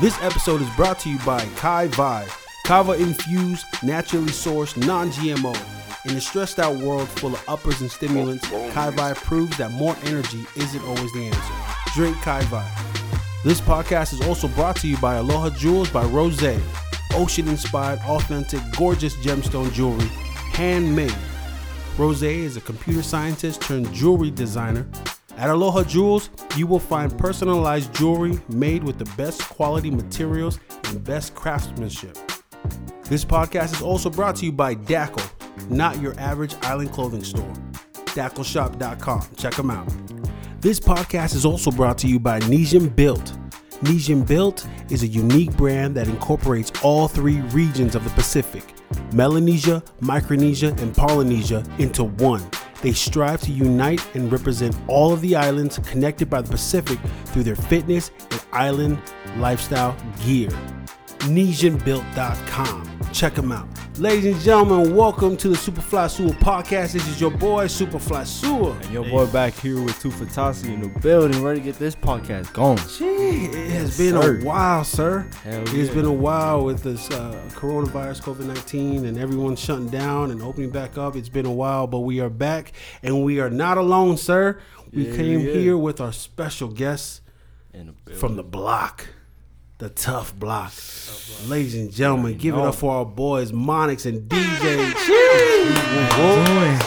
This episode is brought to you by Kai Vi, Kava infused, naturally sourced, non GMO. In a stressed out world full of uppers and stimulants, Kai Vi proves that more energy isn't always the answer. Drink Kai Vi. This podcast is also brought to you by Aloha Jewels by Rose. Ocean inspired, authentic, gorgeous gemstone jewelry, handmade. Rose is a computer scientist turned jewelry designer. At Aloha Jewels, you will find personalized jewelry made with the best quality materials and best craftsmanship. This podcast is also brought to you by Dackle, not your average island clothing store. DackleShop.com. Check them out. This podcast is also brought to you by Nesian Built. Nesian Built is a unique brand that incorporates all three regions of the Pacific Melanesia, Micronesia, and Polynesia into one. They strive to unite and represent all of the islands connected by the Pacific through their fitness and island lifestyle gear. NesianBuilt.com. Check them out. Ladies and gentlemen, welcome to the Superfly Sewer podcast. This is your boy, Superfly Sewer. And your boy back here with Tufa Tassi in the building, ready to get this podcast going. Gee, it has Yes, been sir. a while, sir. Hell It's yeah. been a while with this uh, coronavirus, COVID 19, and everyone shutting down and opening back up. It's been a while, but we are back and we are not alone, sir. We Yeah, came yeah. here with our special guest In the building. from the block, the tough block. Ladies and gentlemen, give it up for our boys, Monikkz and DJ.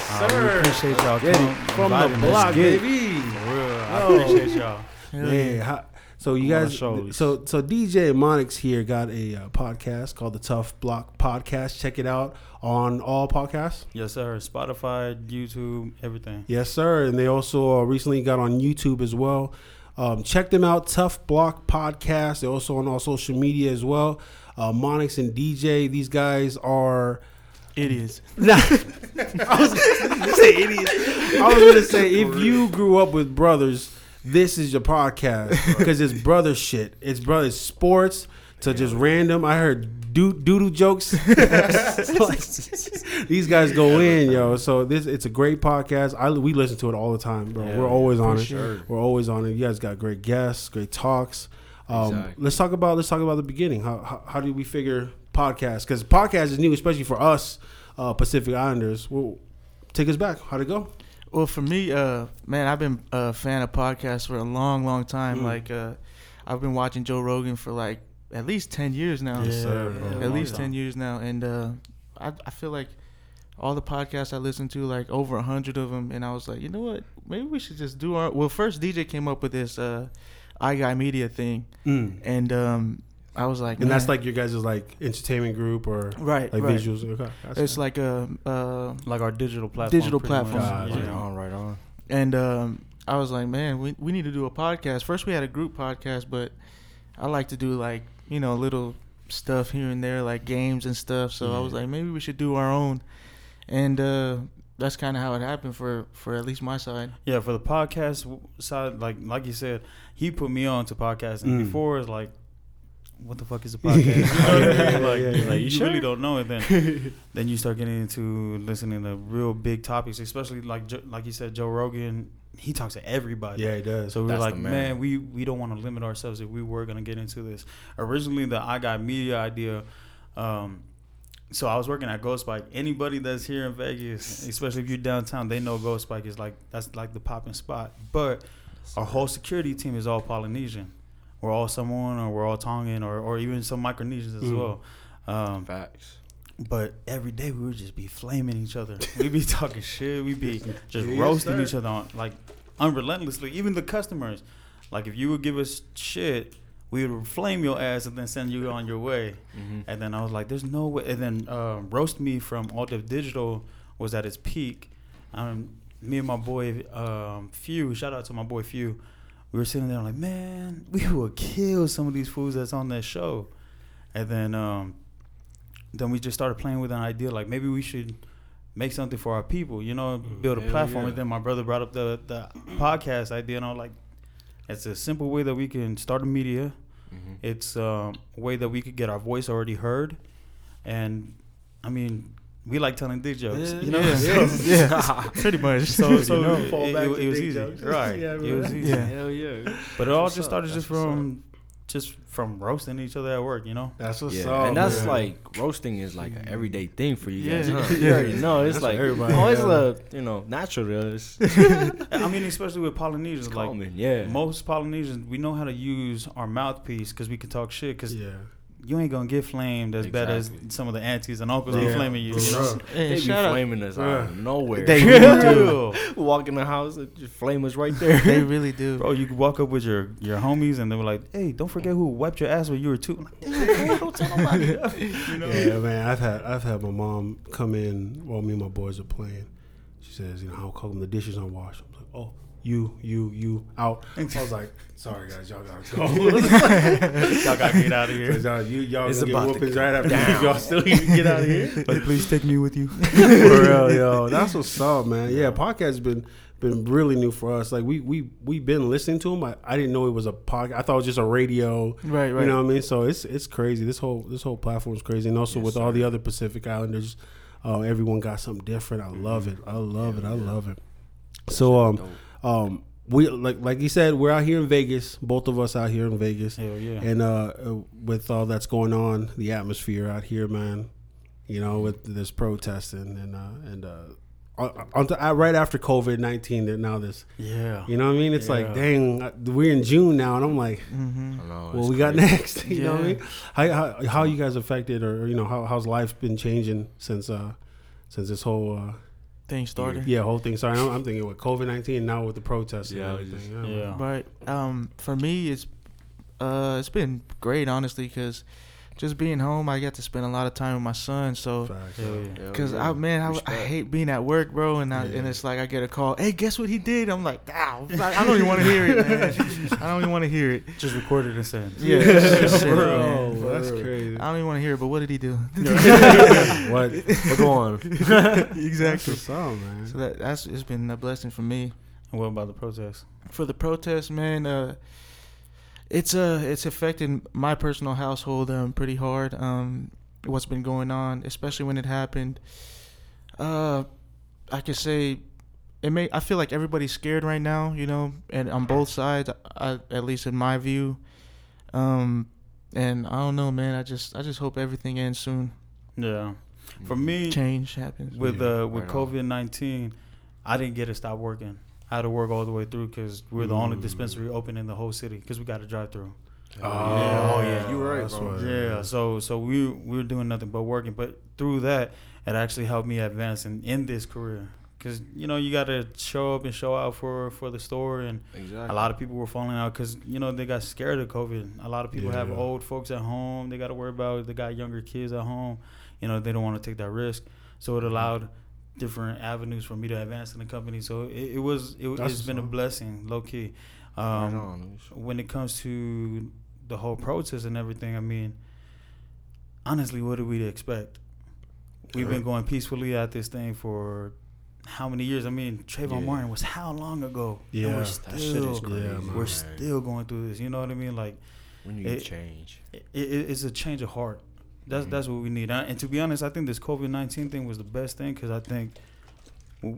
I appreciate y'all coming, from the block, baby. For real, I appreciate y'all. Yeah. how- so you guys, so so DJ Monikkz here got a uh, podcast called the Tuf Block Podcast. Check it out on all podcasts. Yes, sir. Spotify, YouTube, everything. Yes, sir. And they also uh, recently got on YouTube as well. Um, check them out, Tuf Block Podcast. They're also on all social media as well. Uh, Monikkz and DJ, these guys are. Idiots. Nah, I was gonna say idiot. I was gonna say if you grew up with brothers, this is your podcast because it's brother shit. It's brother sports to just random. I heard doo doodle jokes. Like, these guys go in, yo. So this it's a great podcast. I we listen to it all the time, bro. Yeah, We're always on it. sure. We're always on it. You guys got great guests, great talks. Um, Exactly. Let's talk about let's talk about the beginning. How how, how did we figure podcast? Because podcast is new, especially for us uh, Pacific Islanders. Well, take us back. How'd it go? Well, for me, uh, man, I've been a fan of podcasts for a long, long time. Mm. Like, uh, I've been watching Joe Rogan for like at least ten years now. Yes, sir, Yeah, At least time. ten years now, and uh, I, I feel like all the podcasts I listen to, like over a hundred of them, and I was like, you know what? Maybe we should just do our. Well, first DJ came up with this uh, I Guy Media thing, Mm. and um, I was like, And that's like your guys' like entertainment group or right, like right. visuals. Okay, gotcha. It's like a. Uh, Like our digital platform. Digital pretty much. platform. Right Yeah. on, right on. And um, I was like, man, we, we need to do a podcast. First, we had a group podcast, but I like to do like, you know, little stuff here and there, like games and stuff. So I was like, maybe we should do our own. And uh, that's kind of how it happened for, for at least my side. Yeah, for the podcast side, like like you said, he put me on to podcasting. Mm. Before it's like, what the fuck is a podcast? You know what I mean? Like, Yeah, yeah. like, You you, sure? really don't know it. Then then you start getting into listening to real big topics, especially like like you said, Joe Rogan. He talks to everybody. yeah, he does. So we were That's like, man. man. we we don't want to limit ourselves if we were gonna get into this. Originally, the I Got Media idea. Um, so I was working at Gold Spike. Anybody that's here in Vegas, especially if you're downtown, they know Gold Spike is like that's like the popping spot. But our whole security team is all Polynesian. We're all Samoan or we're all Tongan or, or even some Micronesians as Mm. well. Um, Facts. but every day we would just be flaming each other. We'd be talking shit. We'd be just Yes, roasting sir. each other on like unrelentlessly. Even the customers, like if you would give us shit, we would flame your ass and then send you on your way. Mm-hmm. And then I was like, "There's no way." And then uh, roast me from All Def Digital was at its peak. Um, me and my boy um, Few, shout out to my boy Few. We were sitting there like, man, we would kill some of these fools that's on that show. And then um, then we just started playing with an idea like maybe we should make something for our people, you know, build a Hell platform. yeah. And then my brother brought up the the podcast idea, and I was like, it's a simple way that we can start a media. Mm-hmm. It's um, a way that we could get our voice already heard, and I mean, we like telling dick jokes, Yeah, you know. yeah, So, yeah, pretty much. so, so You know, it, it- it was easy, jokes. right? Yeah, it was easy. Yeah. Hell yeah. But it all What's just started That's just what's up. from just from roasting each other at work. You know. That's what's Yeah, up. and that's man. like roasting is like an everyday thing for you guys. Yeah. huh? You already know it's That's like what everybody oh, it's a you know natural. to. I mean, especially with Polynesians, It's like common, yeah. most Polynesians, we know how to use our mouthpiece because we can talk shit. Because yeah. You ain't gonna get flamed as bad as some of the aunties and uncles be Yeah. flaming you. You know? sure. Hey, They be shout out. flaming us out of nowhere. They Real. walk in the house and just flame us right there. They really do. Bro, you could walk up with your, your homies and they were like, "Hey, don't forget who wiped your ass when you were two. I'm like, "Damn, bro, don't tell nobody." you know? Yeah, man. I've had I've had my mom come in while me and my boys are playing. She says, you know, how come the dishes unwashed? I'm like, oh, you, you, you out. I was like, sorry guys, y'all gotta go. Y'all gotta get out of here. y'all, you, y'all It's gonna get whoopings go right after down. y'all still even get out of here. Like, please take me with you. For real, yo. That's what's up, man. Yeah, podcast has been been really new for us. Like we we we been listening to them. I, I didn't know it was a podcast. I thought it was just a radio. Right, right. You know what I mean? So it's it's crazy. This whole this whole platform is crazy, and also Yes, with all the other Pacific Islanders, uh, everyone got something different. I love it. I love it. I love it. So um um we like like you said, we're out here in Vegas. Both of us out here in Vegas, Hell yeah. and uh, uh, with all that's going on, the atmosphere out here, man. You know, with this protesting and uh, and uh, on, on to, uh, right after COVID nineteen, that now this, yeah. you know what I mean? It's Yeah. like, dang, uh, we're in June now, and I'm like, Mm-hmm. Know, what it's we got next? you know what I mean? How, how how you guys affected, or you know, how how's life been changing since uh since this whole uh Thing started. yeah whole thing? Sorry, I'm, I'm thinking with COVID nineteen now with the protests Yeah, and everything. just- yeah. Yeah. Right. Um, for me, it's uh, it's been great, honestly, because just being home, I get to spend a lot of time with my son. So, Facts. Yeah. Cause yeah. I man, I, I hate being at work, bro, and I, Yeah. and it's like I get a call. Hey, guess what he did? I'm like, ah, I don't even want to hear it, man. I don't even want to hear it. Just recorded and sent. Yeah, just send it, Bro, that's crazy. I don't even want to hear it. But what did he do? what? But go on. Exactly. what's up, man. So that that's it's been a blessing for me. And what about the protest? for the protest, man, uh, it's uh it's affected my personal household um pretty hard. Um, what's been going on, especially when it happened. Uh, I could say it may. I feel like everybody's scared right now, you know, and on both sides, I, at least in my view. Um, and I don't know, man. I just I just hope everything ends soon. Yeah. For me, Change happens. with Yeah, uh with right. COVID nineteen, I didn't get to stop working. I had to work all the way through because we're the only Mm. dispensary open in the whole city because we got a drive through. Oh, Yeah, oh, yeah, you were right, bro. Yeah, so so we we were doing nothing but working, but through that, it actually helped me advance in, in this career. Cause you know you got to show up and show out for for the store, and Exactly. a lot of people were falling out because you know they got scared of COVID. A lot of people have Yeah. old folks at home; they got to worry about. They got younger kids at home. You know they don't want to take that risk, so it allowed different avenues for me to advance in the company. So it, it was it, That's it's been a blessing, low key. Right Um, on. when it comes to the whole protest and everything, I mean, honestly, what do we expect? We've been going peacefully at this thing for how many years? I mean, Trayvon Yeah. Martin was how long ago? And Yeah, we're that still, shit is crazy. Yeah, we're man. still going through this. You know what I mean? Like, When you it- change. it, it, it's a change of heart. That's Mhm. that's what we need. And to be honest, I think this COVID nineteen thing was the best thing because I think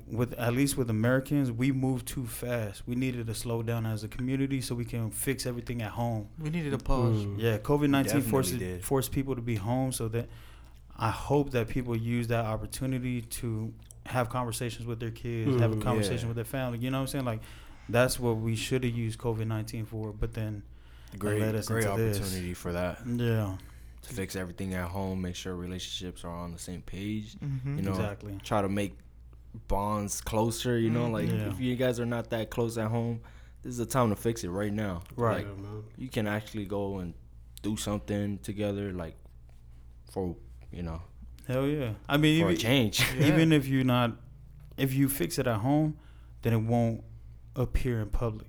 with at least with Americans, we moved too fast. We needed to slow down as a community so we can fix everything at home. we needed a pause. Mm. Yeah, COVID nineteen forced did. forced people to be home, so that I hope that people use that opportunity to have conversations with their kids, have a Mm, conversation yeah. with their family. You know what I'm saying? Like that's what we should have used COVID nineteen for. But then, Great, led us great into this. opportunity for that. yeah, To fix everything at home, make sure relationships are on the same page. Mm-hmm. You know, exactly. try to make bonds closer. You know, like Yeah. if you guys are not that close at home, this is the time to fix it right now. Right. Like, you can actually go and do something together, like for you know, Hell yeah. I mean, for even, change. Yeah. even if you're not, if you fix it at home, then it won't appear in public.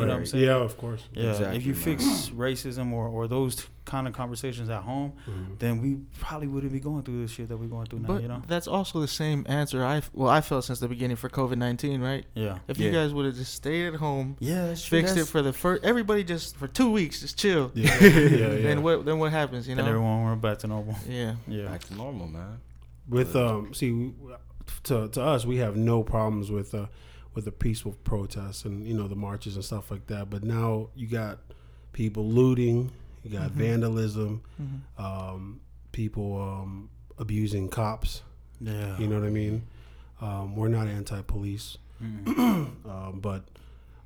You know what I'm Right. saying? Yeah, of course. Yeah. if you man. fix racism or, or those kind of conversations at home, Mhm. then we probably wouldn't be going through this shit that we're going through now. But you know? that's also the same answer I well I felt since the beginning for COVID nineteen, right? Yeah. If you guys would have just stayed at home, Yeah, that's fixed it for the first, everybody just for two weeks, just chill. Yeah, yeah, yeah. Then what? Then what happens? You Then know? everyone went back to normal. Yeah. Yeah. Back to normal, man. with um see to to us we have no problems with uh with the peaceful protests and you know the marches and stuff like that but now you got people looting You got Mm-hmm. vandalism, Mhm. um, people um, abusing cops. Yeah. You know what I mean? Um, we're not anti-police, Mm. um, but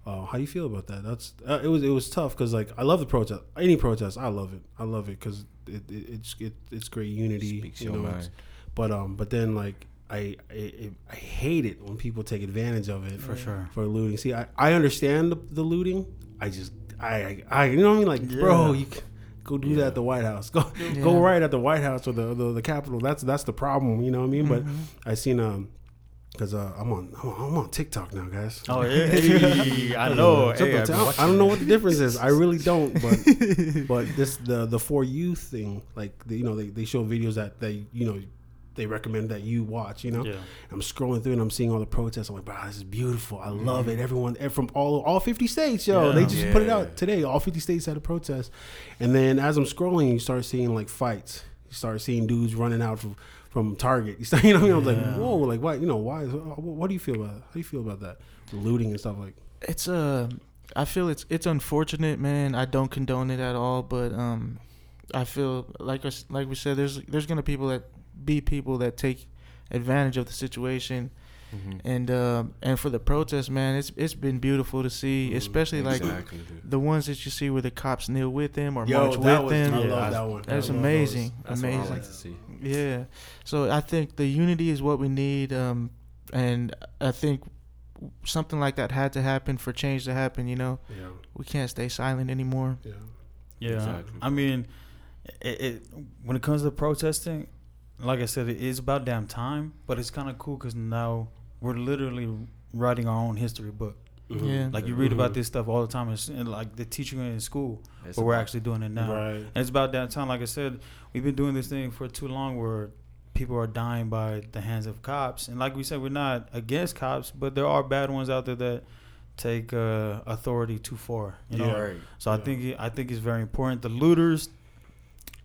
uh, how do you feel about that? That's uh, it was it was tough because like I love the protest. Any protest, I love it. I love it because it, it it's it, it's great unity. Speaks you your know, mind. but um, but then like I I, I hate it when people take advantage of it For sure. for looting. See, I, I understand the, the looting. I just I, I I you know what I mean? Like, bro, you c- go do that at the White House. Go Yeah. go right at the White House or the, the the Capitol. That's that's the problem. You know what I mean? But Mhm. I seen um because uh, I'm on I'm on- TikTok now, guys. Oh yeah, Hey, I know. It's Hey, to I've been town. watching I don't know what the difference is. I really don't. But but this the the for you thing, like the, you know, they, they show videos that they you know they recommend that you watch. You know, Yeah. I'm scrolling through and I'm seeing all the protests. I'm like, wow, this is beautiful. I Mm-hmm. love it. Everyone eh, from all all 50 states, yo, they Yeah. just put it out today. All 50 states had a protest, and then as I'm scrolling, you start seeing like fights. You start seeing dudes running out from from Target. You start, you know, what I mean? I was like, whoa, like why? You know, why? What do you feel about? How do you feel about that? The looting and stuff like. it's uh I feel it's it's unfortunate, man. I don't condone it at all, but um I feel like us like we said there's there's going to be people that be people that take advantage of the situation Mhm. and uh, and for the protest, man, it's it's been beautiful to see, Mhm. especially like exactly, dude. the ones that you see where the cops kneel with them or Yo, march with was, them. I Yeah, love I- that one. That's I amazing. That's what I amazing. like to see. Yeah. So I think the unity is what we need, um, and I think something like that had to happen for change to happen. You know, those. we can't stay silent anymore. Yeah, yeah. Yeah, Exactly. I mean, it, it when it comes to protesting, like I said, it is about damn time. But it's kind of cool because now we're literally writing our own history book. Mhm. Yeah. Like you read about Mhm. this stuff all the time, and, and like they teach you in school, It's but we're actually doing it now. Right. And it's about that time. Like I said, we've been doing this thing for too long where people are dying by the hands of cops. And like we said, we're not against cops, but there are bad ones out there that take uh, authority too far. You know. Yeah. Right. So I think it, I think it's very important. The looters,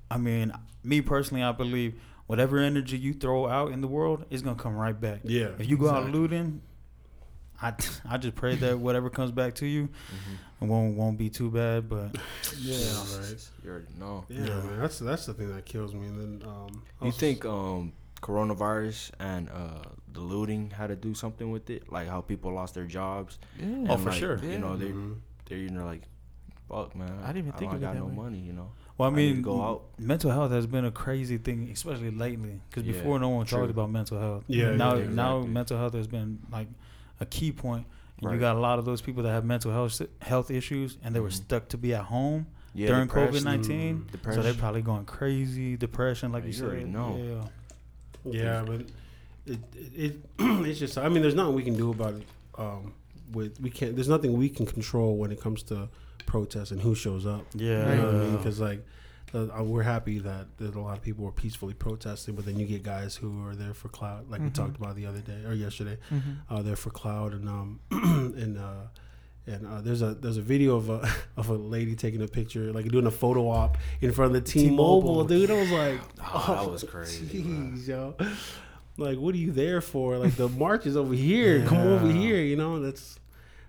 I mean, me personally, I believe whatever energy you throw out in the world is gonna come right back. Yeah. If you go out looting, I, I just pray that whatever comes back to you Mhm. won't won't be too bad. But Yeah, right. You already know. Yeah, Yeah. man. That's that's the thing that kills me. And then um, You think um coronavirus and uh the looting had to do something with it? Like how people lost their jobs? Yeah. Oh, for like, sure. You know, they Mhm. they're you know like, fuck man. I didn't even think don't of it got no way. money. You know. Well, I I need to mean, go out. mental health has been a crazy thing, especially lately. Because Yeah, before, no one true. talked about mental health. Yeah, now yeah, now exactly. mental health has been like a key point. And Right. you got a lot of those people that have mental health health issues, and they were Mhm. stuck to be at home Yeah, during. COVID nineteen. Mm. So they're probably going crazy, depression, like Yeah, you, you said. already know. Yeah. Yeah, but it, it, it it's just. I mean, there's nothing we can do about it. Um, with we can't. There's nothing we can control when it comes to protests and who shows up. Yeah. You know what I mean? Because like, uh, uh, we're happy that there's a lot of people were peacefully protesting, but then you get guys who are there for cloud, like we Mhm. talked about the other day or yesterday. Mhm. uh, there for cloud and um and uh and uh, there's a there's a video of a of a lady taking a picture like doing a photo op in front of the T-Mobile, T-Mobile. dude. I was like, Oh, that was crazy, bro. jeez, yo. Like, what are you there for? Like the march is over here. Come over here. You know that's.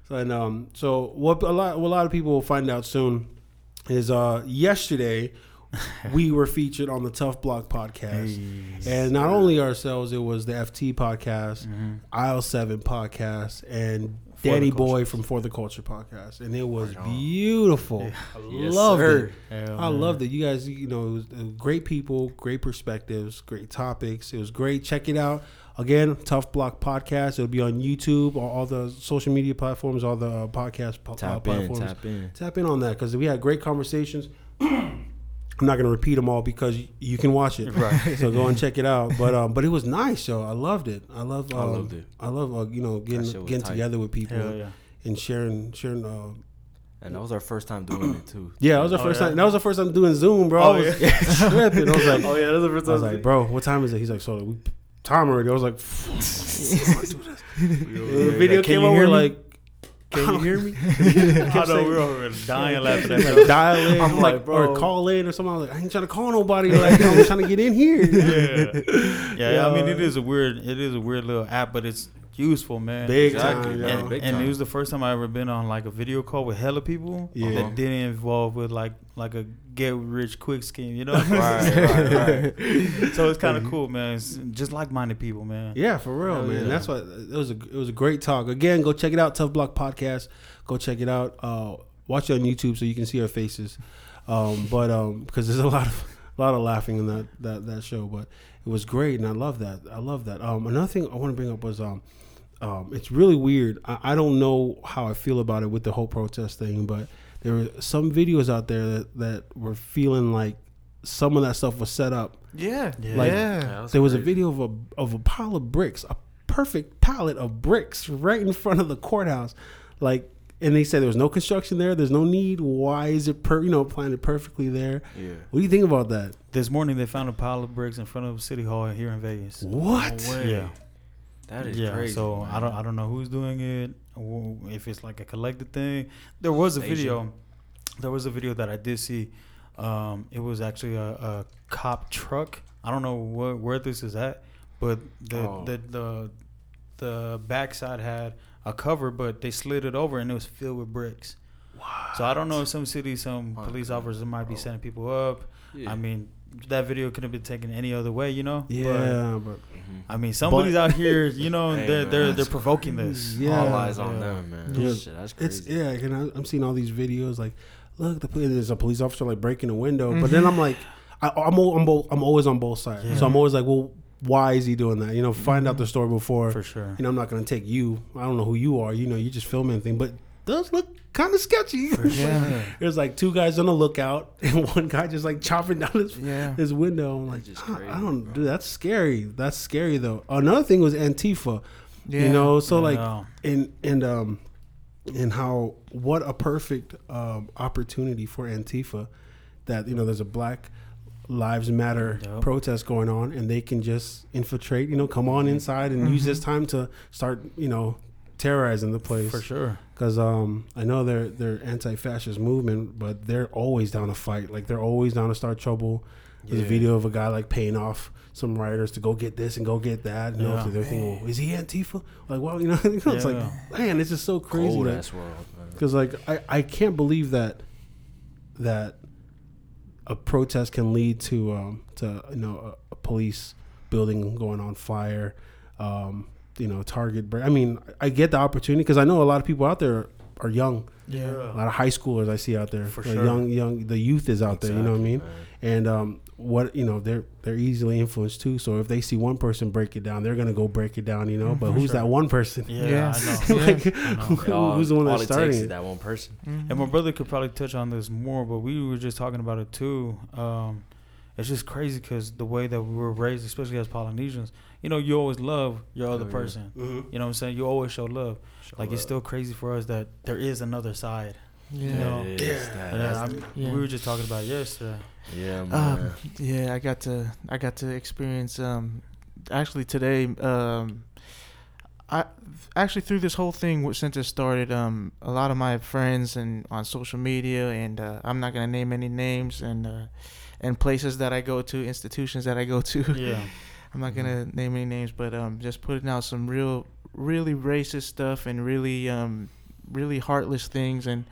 So and um so what a lot what a lot of people will find out soon is uh yesterday we were featured on the Tuf Block podcast. And not only ourselves, it was the FT podcast, Mhm. Aisle Seven podcast, and For Danny Boy from For the Culture podcast, and it was Right on. beautiful. I Yes, loved sir. it. Hell, I man. loved it. You guys, you know, it was, uh, great people, great perspectives, great topics. It was great. Check it out. Again, Tuf Block Podcast. It'll be on YouTube, or all the social media platforms, all the uh, podcast po- uh, Tap in, platforms tap in. tap in on that because we had great conversations. I'm not gonna repeat them all because you can watch it. Right. So go and check it out. But um, but it was nice, yo. I loved it. I love. Um, I loved it. I love uh, you know getting getting tight. together with people Hell yeah. and sharing sharing. Uh, And that was our first time doing it too. yeah, that was our Oh, first yeah? time. That was the first time doing Zoom, bro. Oh, I was yeah. tripping. I was like, Oh yeah, that's the first time. I was like, bro, what time is it? He's like, so we time already. I was like, the video Can came you over hear me? like. Can you hear me? I know we were dying laughing at like that. dial in, I'm like, like, or call in or something. I was like, I ain't trying to call nobody. Like, I'm trying to get in here. yeah. yeah, I mean, it is a weird, it is a weird little app, but it's useful, man. Big Exactly, time, man. yo. and, Big and time. it was the first time I ever been on like a video call with hella people Yeah. that didn't involve with like like a get rich quick scheme, you know. Right, right, right. so it's kind of cool, man. It's just like minded people, man. Yeah, for real, Hell man. yeah. That's what it was. A it was a great talk. Again, go check it out. Tuf Block Podcast. Go check it out. Uh, watch it on YouTube so you can see our faces. Um, but um, because there's a lot of a lot of laughing in that that that show. But it was great, and I love that. I love that. Um, another thing I want to bring up was um, um, it's really weird. I, I don't know how I feel about it with the whole protest thing, but there were some videos out there that, that were feeling like some of that stuff was set up. Yeah. Yeah. Like, yeah. There was a video of a of a pile of bricks, a perfect pallet of bricks right in front of the courthouse. Like and they said there was no construction there, there's no need. Why is it per you know, planted perfectly there? Yeah. What do you think about that? This morning they found a pile of bricks in front of City Hall here in Vegas. What? No. Yeah. That is yeah, crazy. so I don't I don't know who's doing it, if it's like a collective thing. There was a Station. video. There was a video that I did see. Um, it was actually a, a cop truck. I don't know what where this is at, but the Oh. the the the backside had a cover, but they slid it over and it was filled with bricks. Wow. So I don't know if some cities, some Oh, police officers might be Oh. sending people up. Yeah. I mean, that video could have been taken any other way, you know. But, Yeah, but Mhm. I mean, somebody's out here, you know, Hey, they're they're they're that's provoking this. Yeah. all eyes on Yeah. them, man. Yeah. Shit, that's it's yeah, and I, I'm seeing all these videos like, look, the poli- there's a police officer like breaking a window, but then I'm like, I, I'm I'm, al- I'm always on both sides, Yeah. so I'm always like, well, why is he doing that? You know, find out the story before. For sure. You know, I'm not gonna take you. I don't know who you are. You know, you're just filming thing, but it does look kind of sketchy. Yeah. There's like two guys on the lookout, and one guy just like chopping down his Yeah. his window. I'm like, just I, crazy, I don't, bro. dude. That's scary. That's scary though. Another thing was Antifa. Yeah. You know, so like, Yeah. and and um, and how what a perfect um opportunity for Antifa that you know there's a Black Lives Matter Yep. protest going on, and they can just infiltrate. You know, come on inside and use this time to start. You know, terrorizing the place For sure. Because um, I know they're they're anti-fascist movement, but they're always down to fight. Like they're always down to start trouble. There's a video of a guy like paying off some rioters to go get this and go get that. You know, Yeah. so they're thinking, well, is he Antifa? Like, well, you know, it's Yeah. like, man, it's just so crazy. Cold that- ass world, because like I, I can't believe that that a protest can lead to um to you know a, a police building going on fire um you know target break i mean i get the opportunity because i know a lot of people out there are young Yeah. a lot of high schoolers i see out there For Like, sure. young young the youth is out there you know what i mean man. and um what you know they're they're easily influenced too so if they see one person break it down they're gonna go break it down you know but For who's sure. that one person Yeah, Yeah. I know. like I know. who- All- who's the one all that's it takes starting is it that one person. And my brother could probably touch on this more, but we were just talking about it too. Um, it's just crazy because the way that we were raised, especially as Polynesians, you know, you always love your other Oh, yeah. person. Mhm. You know what I'm saying? You always show love. Show like it's still crazy for us that there is another side. Yeah. You know, It is. That- Yeah, that's- Yeah. we were just talking about it yesterday. yeah, man. Um, yeah, I got to I got to experience um actually today um I actually through this whole thing since it started um a lot of my friends and on social media and uh, I'm not gonna name any names and uh, and places that I go to institutions that I go to Yeah. I'm not gonna name any names but um just putting out some real really racist stuff and really um really heartless things. And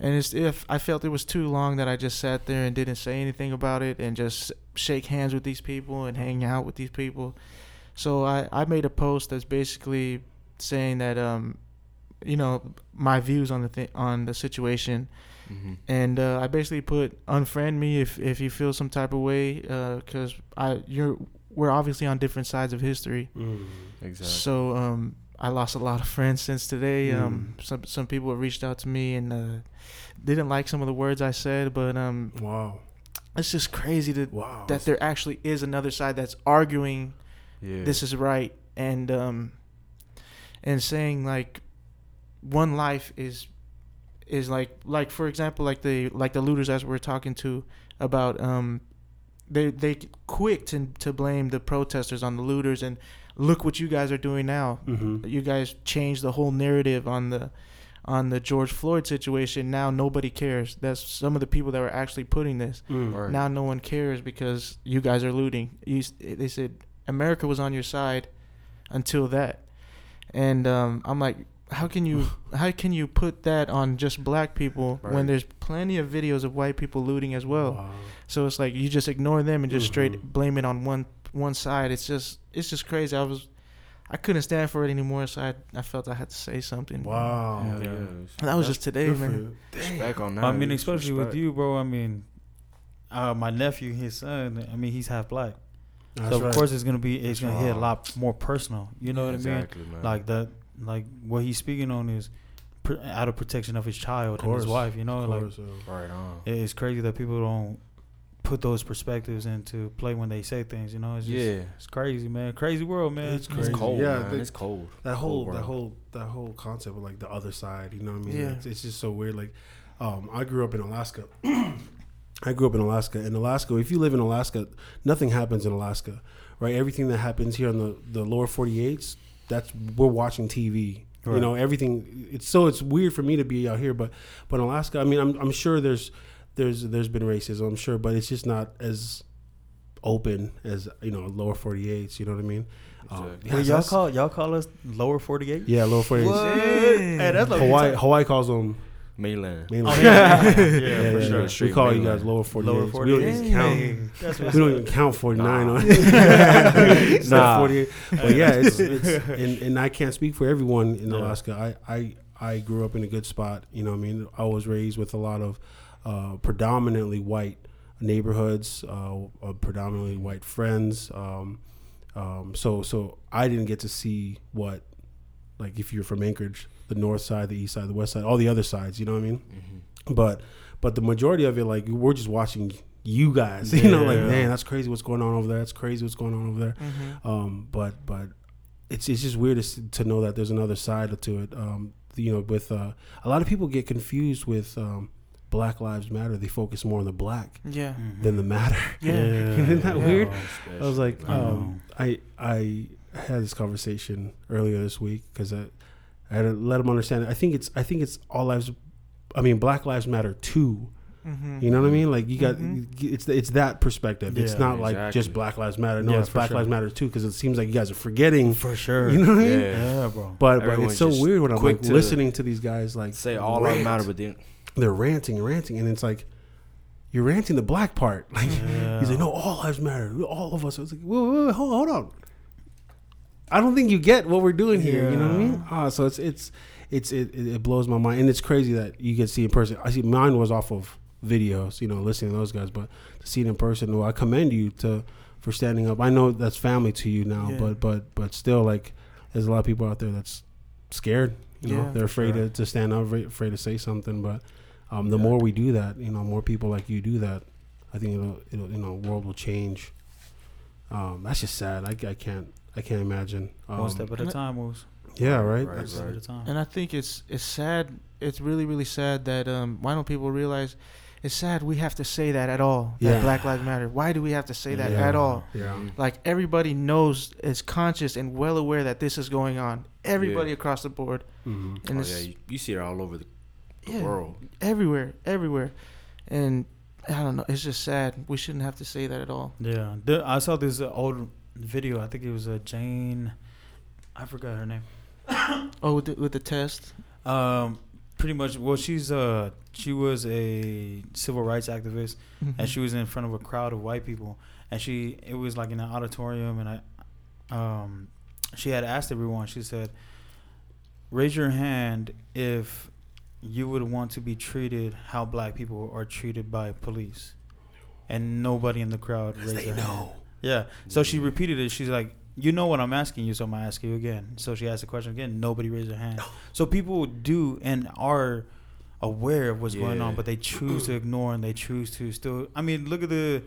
and it's if I felt it was too long that I just sat there and didn't say anything about it and just shake hands with these people and hang out with these people. So I, I made a post that's basically saying that um you know my views on the th- on the situation. Hmm and uh, I basically put unfriend me if if you feel some type of way because I you're we're obviously on different sides of history. Mhm. Exactly. So um, I lost a lot of friends since today. Um, some some people have reached out to me and uh, didn't like some of the words I said, but um, wow it's just crazy that wow that there actually is another side that's arguing yeah. this is right and um, and saying like one life is is like like for example like the like the looters as we're talking to about um they they quick to to blame the protesters on the looters and look what you guys are doing now hmm you guys changed the whole narrative on the on the George Floyd situation. Now nobody cares. That's some of the people that were actually putting this. Mm. Right. Now no one cares because you guys are looting. You, they said America was on your side until that, and um, I'm like, how can you how can you put that on just black people when there's plenty of videos of white people looting as well? Wow. So it's like you just ignore them and just Mhm. straight blame it on one one side. It's just it's just crazy. I was I couldn't stand for it anymore, so I I felt I had to say something. Wow. Hell yeah. yeah. And that was That's just today, man. you. Respect on that. I mean, It's especially with you, bro. I mean, uh, my nephew, his son. I mean, he's half black, That's so of right. course it's gonna be it's That's gonna hit a lot more personal. You know what I mean? Man. Like that, like what he's speaking on is pr- out of protection of his child and his wife. You know, Of like course, uh, right on. it's crazy that people don't put those perspectives into play when they say things. You know, it's just, Yeah. it's crazy, man. Crazy world, man. It's It's cold, Yeah, man. it's cold. that whole Cold that whole that whole concept of like the other side you know what i mean Yeah. it's, it's just so weird like um i grew up in alaska i grew up in alaska in alaska if you live in alaska nothing happens in alaska right everything that happens here on the the lower 48s that's we're watching tv you know everything it's so it's weird for me to be out here but but in alaska i mean i'm, I'm sure there's there's there's been racism i'm sure but it's just not as open as you know lower 48s you know what i mean? Um, yeah, Wait, y'all call y'all call us lower forty eight? yeah, lower 48s. Hey, like Hawaii, Hawaii calls them Mainland. mainland. Oh, yeah, yeah, yeah, yeah, for yeah, sure. We Straight call you guys lower 48s. Lower We don't even count. That's We don't even count 49 Nah. on it. Nah. 48. But yeah, it's, it's and, and I can't speak for everyone in Yeah. Alaska. I, I I grew up in a good spot. You know, what I mean, I was raised with a lot of uh, predominantly white neighborhoods, uh, uh, predominantly white friends. Um, um, so so I didn't get to see what like if you're from Anchorage, the north side, the east side, the west side, all the other sides. You know what I mean? Mm-hmm. but but the majority of it like we're just watching you guys you know like man that's crazy what's going on over there that's crazy what's going on over there Mm-hmm. um but but it's it's just weird to, to know that there's another side to it um you know with uh a lot of people get confused with um black lives matter they focus more on the black Yeah. than the matter Yeah. Isn't that Yeah. weird? I was like, I um, I I had this conversation earlier this week because I, I had to let them understand. I think it's I think it's all lives. I mean, Black Lives Matter too. Mm-hmm. You know what I mean? Like you got Mhm. it's it's that perspective. it's Yeah, not like just Black Lives Matter. No, Yeah, it's Black sure. Lives Matter too because it seems like you guys are forgetting. for sure. You know what I mean? Yeah. Yeah, bro. But but it's so weird when I'm like to listening to these guys like Say all rant. that matter, but then They're ranting and ranting, and it's like you're ranting the black part. Like Yeah. he's like, no, all lives matter. All of us. I was like, whoa, whoa, whoa, hold, hold on. I don't think you get what we're doing here. You know what I mean? Ah, so it's it's it's it, it blows my mind, and it's crazy that you get to see in person. I see mine was off of videos, you know, listening to those guys, but to see it in person, well, I commend you to for standing up. I know that's family to you now, Yeah. but but but still, like, there's a lot of people out there that's scared. You know, Yeah, they're afraid sure. to, to stand up, afraid afraid to say something. But um, the Yeah. more we do that, you know, more people like you do that, I think it'll, it'll you know, world will change. Um, that's just sad. I, I can't I can't imagine. Um, One step at a time, moves. yeah, right. Right, One step right. at a time. And I think it's it's sad. It's really really sad that um why don't people realize it's sad we have to say that at all. That Yeah. Black Lives Matter. Why do we have to say that Yeah. at all? Yeah. Like everybody knows, is conscious and well aware that this is going on. Everybody Yeah. across the board, hmm and oh, it's yeah, you, you see it all over the, the Yeah. world. everywhere, everywhere. And I don't know. It's just sad. We shouldn't have to say that at all. Yeah, the, I saw this uh, old video. I think it was uh, Jane. I forgot her name. Oh, with the, with the test. Um, pretty much. Well, she's uh, she was a civil rights activist, Mm-hmm. and she was in front of a crowd of white people, and she it was like in an auditorium, and I, um, she had asked everyone. She said, "Raise your hand if you would want to be treated how black people are treated by police," and nobody in the crowd raised they their hand. Yeah. So she repeated it. She's like, "You know what I'm asking you, so I'm gonna ask you again." So she asked the question again. Nobody raised their hand. So people do and are aware of what's going on, but they choose to ignore and they choose to still. I mean, look at the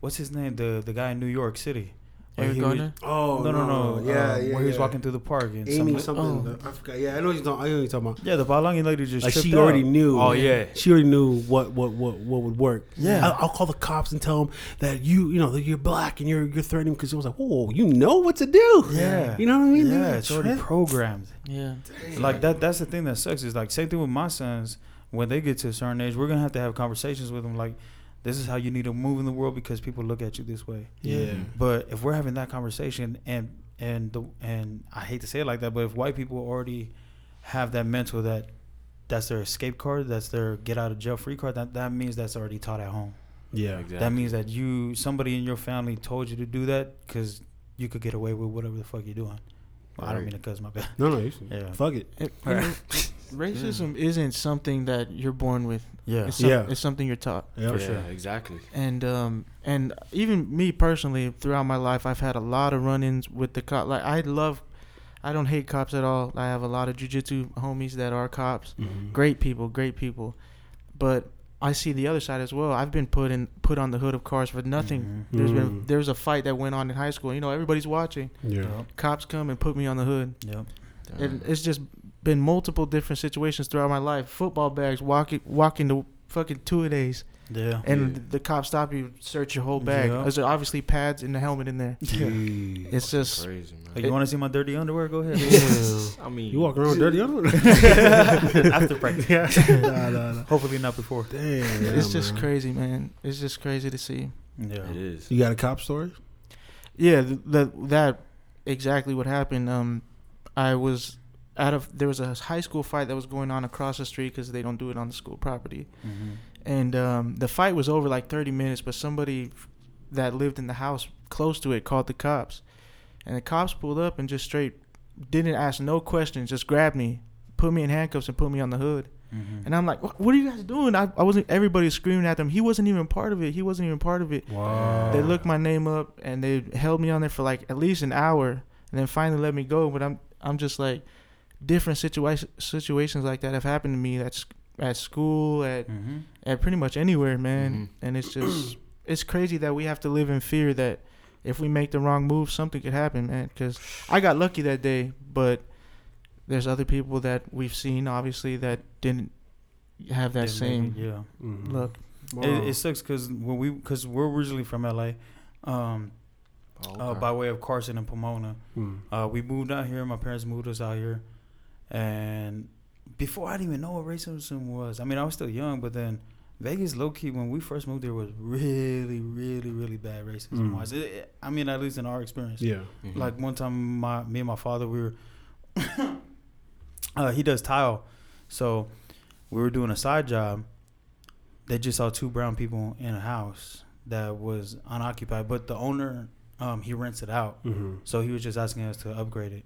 what's his name, the the guy in New York City. Where Eric he was- Garner. Oh no, no, no. Yeah, uh, yeah. Where he was yeah. walking through the park and Amy some, something. oh. I forgot. Yeah, I know what you're talking. I know what you're talking about. yeah, the Palangi lady just Like she already out. knew. Oh yeah, She already knew what what what what would work. Yeah. I'll, I'll call the cops and tell them that you you know that you're black and you're you're threatening because it was like, whoa, you know what to do. Yeah. You know what I mean? Yeah, They're it's already tripping. programmed. Yeah. Like that. That's the thing that sucks. Is like same thing with my sons. When they get to a certain age, we're gonna have to have conversations with them. Like, this is how you need to move in the world because people look at you this way. Yeah. But if we're having that conversation and and the and I hate to say it like that, but if white people already have that mental that that's their escape card, that's their get out of jail free card, that that means that's already taught at home. Yeah. exactly. That means that you somebody in your family told you to do that because you could get away with whatever the fuck you're doing. Well, I don't mean to cuss my bad. No, no. You should, Yeah. Fuck it. It- you know, racism isn't something that you're born with. Yeah. It's, some, Yeah. it's something you're taught. Yeah. For yeah, sure. exactly. And um and even me personally, throughout my life, I've had a lot of run-ins with the cop. Like I love, I don't hate cops at all. I have a lot of jujitsu homies that are cops. Mhm. Great people, great people. But I see the other side as well. I've been put in put on the hood of cars for nothing. Mhm. There's Mm. been there's a fight that went on in high school. You know, everybody's watching. Yeah. Cops come and put me on the hood. Yep. And it's just been multiple different situations throughout my life. Football bags, walking walking to fucking two a days, Yeah. and Yeah. the cops stop you, search your whole bag. Yeah. There's obviously pads and the helmet in there. Jeez. It's just crazy, man. Hey, you want to see my dirty underwear? Go ahead. I mean, You walk around with dirty underwear? After practice. yeah. nah, nah, nah. Hopefully not before. Damn. it's just man. crazy, man. It's just crazy to see. Yeah. it is. You got a cop story? Yeah, th- that that exactly what happened. Um, I was out of there was a high school fight that was going on across the street because they don't do it on the school property. Mm-hmm. and um, the fight was over like 30 minutes but somebody that lived in the house close to it called the cops and the cops pulled up and just straight didn't ask no questions just grabbed me put me in handcuffs and put me on the hood Mm-hmm. and i'm like "What- what are you guys doing i, I wasn't everybody was screaming at them he wasn't even part of it he wasn't even part of it Wow. they looked my name up and they held me on there for like at least an hour and then finally let me go but i'm i'm just like different situation situations like that have happened to me that's at school at Mm-hmm. at pretty much anywhere, man. Mhm. And it's just it's crazy that we have to live in fear that if we make the wrong move, something could happen, man. Because I got lucky that day, but there's other people that we've seen obviously that didn't have that same Yeah. Mhm. look. Wow. It, it sucks because when we because we're originally from LA, um, Oh, uh, by way of Carson and Pomona. Mm. Uh, we moved out here. My parents moved us out here, and before I didn't even know what racism was. I mean, I was still young, but then Vegas, low key, when we first moved there, was really, really, really bad racism Mm. wise. It, it- I mean, at least in our experience. Yeah. Mhm. Like one time, my me and my father, we were. uh, he does tile, so we were doing a side job. They just saw two brown people in a house that was unoccupied, but the owner, um, he rents it out. Mm-hmm. So he was just asking us to upgrade it.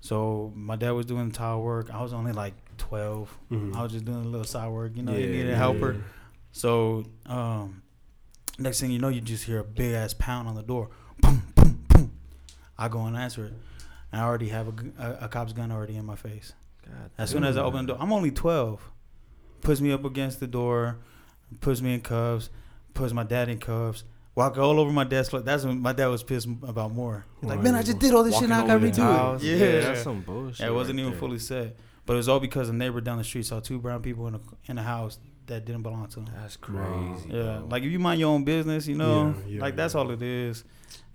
So my dad was doing tile work. I was only like 12. Mm-hmm. I was just doing a little side work. You know, you Yeah, needed a yeah, helper. So um, next thing you know, you just hear a big ass pound on the door. Boom, boom, boom. I go and answer it. And I already have a, a, a cop's gun already in my face. God As soon as I open the door, I'm only 12. Puts me up against the door, puts me in cuffs, puts my dad in cuffs. Walk all over my desk. Like that's when my dad was pissed about more. He's like, man, I just did all this shit. Walking Now I gotta redo it. Yeah, that's some bullshit. Yeah, it wasn't right even there. fully set, but it was all because a neighbor down the street saw two brown people in a in a house that didn't belong to them. That's crazy. Yeah, bro. like if you mind your own business, you know, Yeah, yeah, like that's yeah. all it is.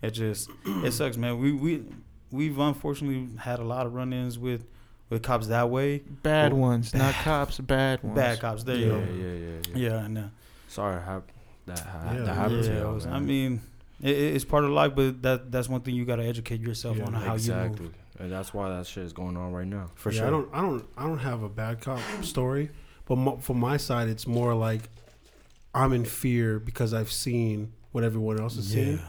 It just it sucks, man. We we we've unfortunately had a lot of run-ins with with cops that way. Bad Well, ones, not cops, bad ones. Bad cops. There you go. yeah, yeah, yeah. Yeah, I know. Sorry, hap- that ha- Yeah. that happened to Yeah, you. it I mean, it, it- it's part of life, but that that's one thing you got to educate yourself Yeah, on how exactly, you move. and that's why that shit is going on right now. For yeah, sure. I don't, I don't, I don't have a bad cop story, but mo- from my side, it's more like I'm in fear because I've seen what everyone else has yeah. seen.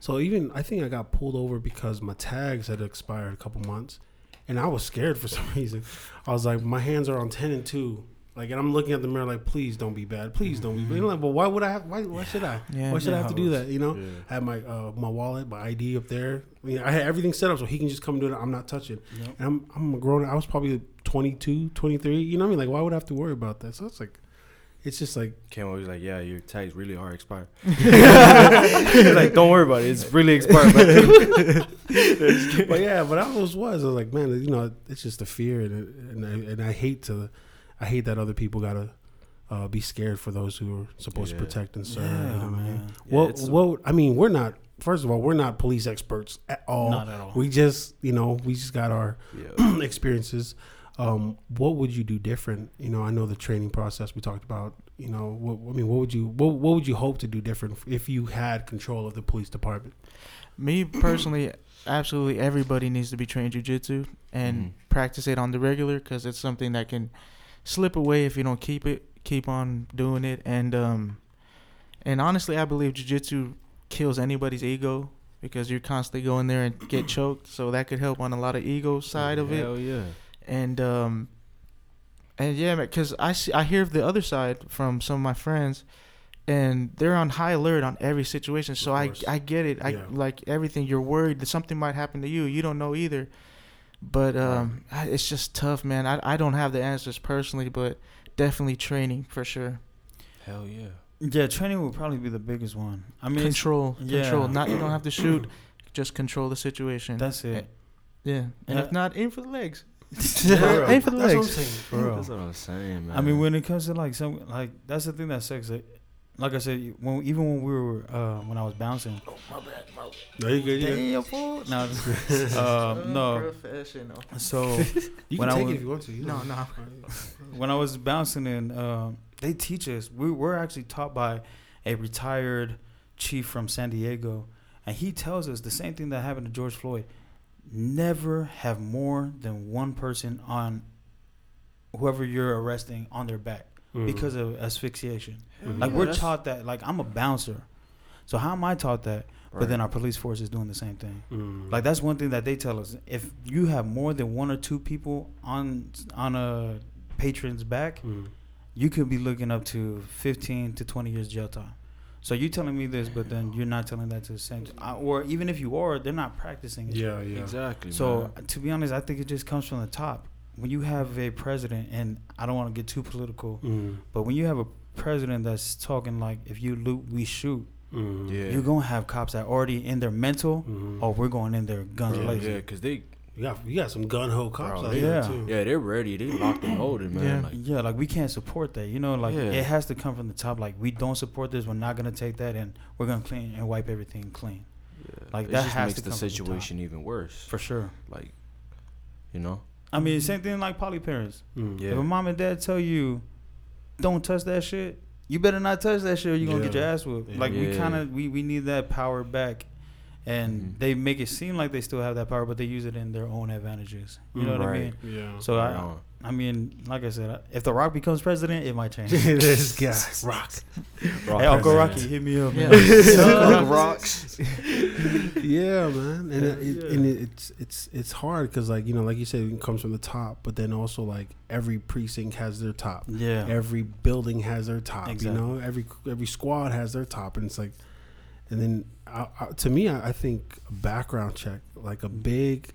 So even I think I got pulled over because my tags had expired a couple months, and I was scared for some reason. I was like, my hands are on ten and two, like, and I'm looking at the mirror like, please don't be bad, please don't be bad. And I'm like, but why would I have? Why, why should I? Yeah. Why should I have to do that? You know, Yeah. I have my uh, my wallet, my ID up there. I, mean, I had everything set up so he can just come do it. I'm not touching. Yep. And I'm I'm a grown. I was probably 22, 23. You know what I mean? Like, why would I have to worry about that? So it's like, it's just like, Came over, like, "Yeah, your tags really are expired." Like, "Don't worry about it. It's really expired." But but yeah, but I always was. I was like, man, you know, it's just a fear, and and I, and I hate to, I hate that other people gotta uh, be scared for those who are supposed Yeah. to protect and serve. Yeah, you know what I mean? man. Yeah, What it's- what I mean, we're not. First of all, we're not police experts at all. Not at all. We just, you know, we just got our yeah. experiences. Um, what would you do different? You know, I know the training process we talked about you know, what, I mean, what would you what, what would you hope to do different if you had control of the police department? Me personally, absolutely everybody needs to be trained jujitsu and Mhm. practice it on the regular because it's something that can slip away if you don't keep it, keep on doing it. And um, and honestly, I believe jujitsu kills anybody's ego because you're constantly going there and get choked. So that could help on a lot of ego side of it. Hell yeah. and um and yeah because i see i hear the other side from some of my friends and they're on high alert on every situation so i i get it i Yeah. like everything you're worried that something might happen to you you don't know either but um I, it's just tough man I, I don't have the answers personally but definitely training for sure Hell yeah. Yeah, training would probably be the biggest one. I mean, control yeah. control not you don't have to shoot just control the situation that's it. yeah and Yeah. if not aim for the legs Yeah. aim for the That's what I'm legs saying. For real. That's what I'm saying, man. I mean, when it comes to like some like that's the thing that sucks. Like, like I said, when even when we were uh, when I was bouncing, No, you good. You, good. damn fool. No, uh, no. professional So you When can I take was- it if you want to. You No, know. no. when I was bouncing and um, they teach us. We were actually taught by a retired chief from San Diego, and he tells us the same thing that happened to George Floyd. Never have more than one person on whoever you're arresting on their back Mm. because of asphyxiation. Mhm. Like Yeah, we're taught that. Like I'm a bouncer, so how am I taught that? But then our police force is doing the same thing. Mm. Like that's one thing that they tell us. If you have more than one or two people on on a patron's back, Mm. you could be looking up to 15 to 20 years jail time. So you're telling me this, but then you're not telling that to the same. I- Or even if you are, they're not practicing it. Yeah, yeah. Exactly. So man. to be honest, I think it just comes from the top. When you have a president, and I don't want to get too political, Mm. but when you have a president that's talking like, if you loot, we shoot, Mm. yeah. you're gonna have cops that already in their mental. Mhm. Oh, we're going in there guns Yeah, blazing. yeah, cause they, You got you got some gun ho cops Bro, out yeah. there too. yeah, they're ready. They locked and loaded, man. Yeah. Like, Yeah, like we can't support that. You know, like Yeah. it has to come from the top. Like we don't support this. We're not gonna take that, and we're gonna clean and wipe everything clean yeah. Like, it that just has makes to the come from the top. situation even worse. for sure. Like, you know. I mean, same thing like poly parents. Mm. Yeah. If a mom and dad tell you, "Don't touch that shit," you better not touch that shit, or you are gonna get your ass whooped. Yeah. Like we kind of we we need that power back, and Mhm. they make it seem like they still have that power, but they use it in their own advantages. You know Mm, what I mean? Yeah. So Right I, on. I mean, like I said, if The Rock becomes president, it might change. this guy rock. Rock hey, Uncle president. Rocky, hit me up. Yeah. Man. Uncle Rocks. yeah, man, and, it, it, Yeah. and it, it's it's it's hard because like you know, like you said, it comes from the top, but then also like every precinct has their top. Yeah. Every building has their top. Exactly. You know, every every squad has their top, and it's like, and then I, I, to me, I, I think a background check, like a big,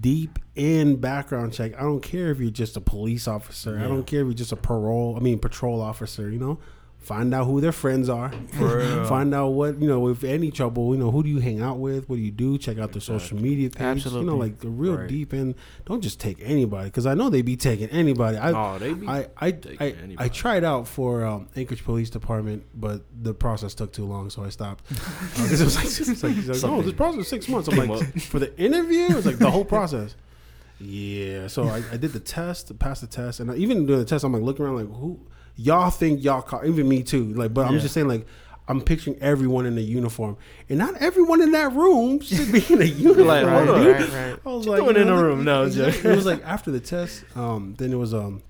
deep in background check. I don't care if you're just a police officer. I don't care if you're just a parole. I mean, patrol officer. You know, find out who their friends are. For real. Find out what you know. If any trouble, you know, who do you hang out with? What do you do? Check out their social media page. You know, like the real Right. deep end. Don't just take anybody because I know they be taking anybody. I oh, they be. I I, taking I, I tried out for um, Anchorage Police Department, but the process took too long, so I stopped. Because it was like, it's like, he's like, no, this process is six months. I'm Came like, for the interview, it's like the whole process. Yeah, so I, I did the test, passed the test, and I, even during the test, I'm like looking around, like who y'all think y'all caught? Even me too. Like, but I'm just saying, like. I'm picturing everyone in a uniform, and not everyone in that room should be in a uniform. Like, right, on. dude. right, right. I was like, doing you in the room? No, it was like after the test. Um, then it was um,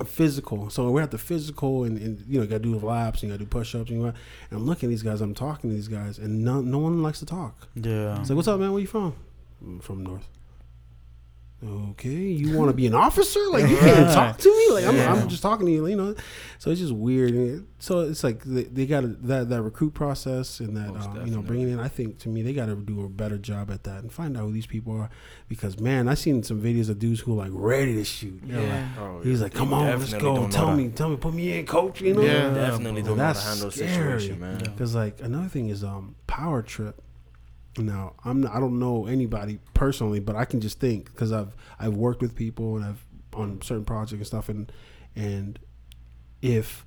a physical. So we're at the physical, and, and you know, got to do laps, and you got to do push-ups, and, you gotta- and I'm looking at these guys. I'm talking to these guys, and no, no one likes to talk. Yeah. It's like, what's up, man? Where you from? "I'm from North. Okay, you want to be an officer? Like you can't talk to me? Like I'm, Yeah. I'm just talking to you, you know. So it's just weird. So it's like they, they got that that recruit process and that Most um, you know bringing in. I think to me they got to do a better job at that and find out who these people are because man, I seen some videos of dudes who are like ready to shoot. They're like- Yeah. Oh, He's yeah. like, "Come They on, let's go. Tell me, tell me, put me in, coach." You know, Yeah. Definitely don't know how to That's handle the scary. situation, man. Because like another thing is um power trip. Now I'm not, I don't know anybody personally, but I can just think because I've I've worked with people and I've on certain projects and stuff and and if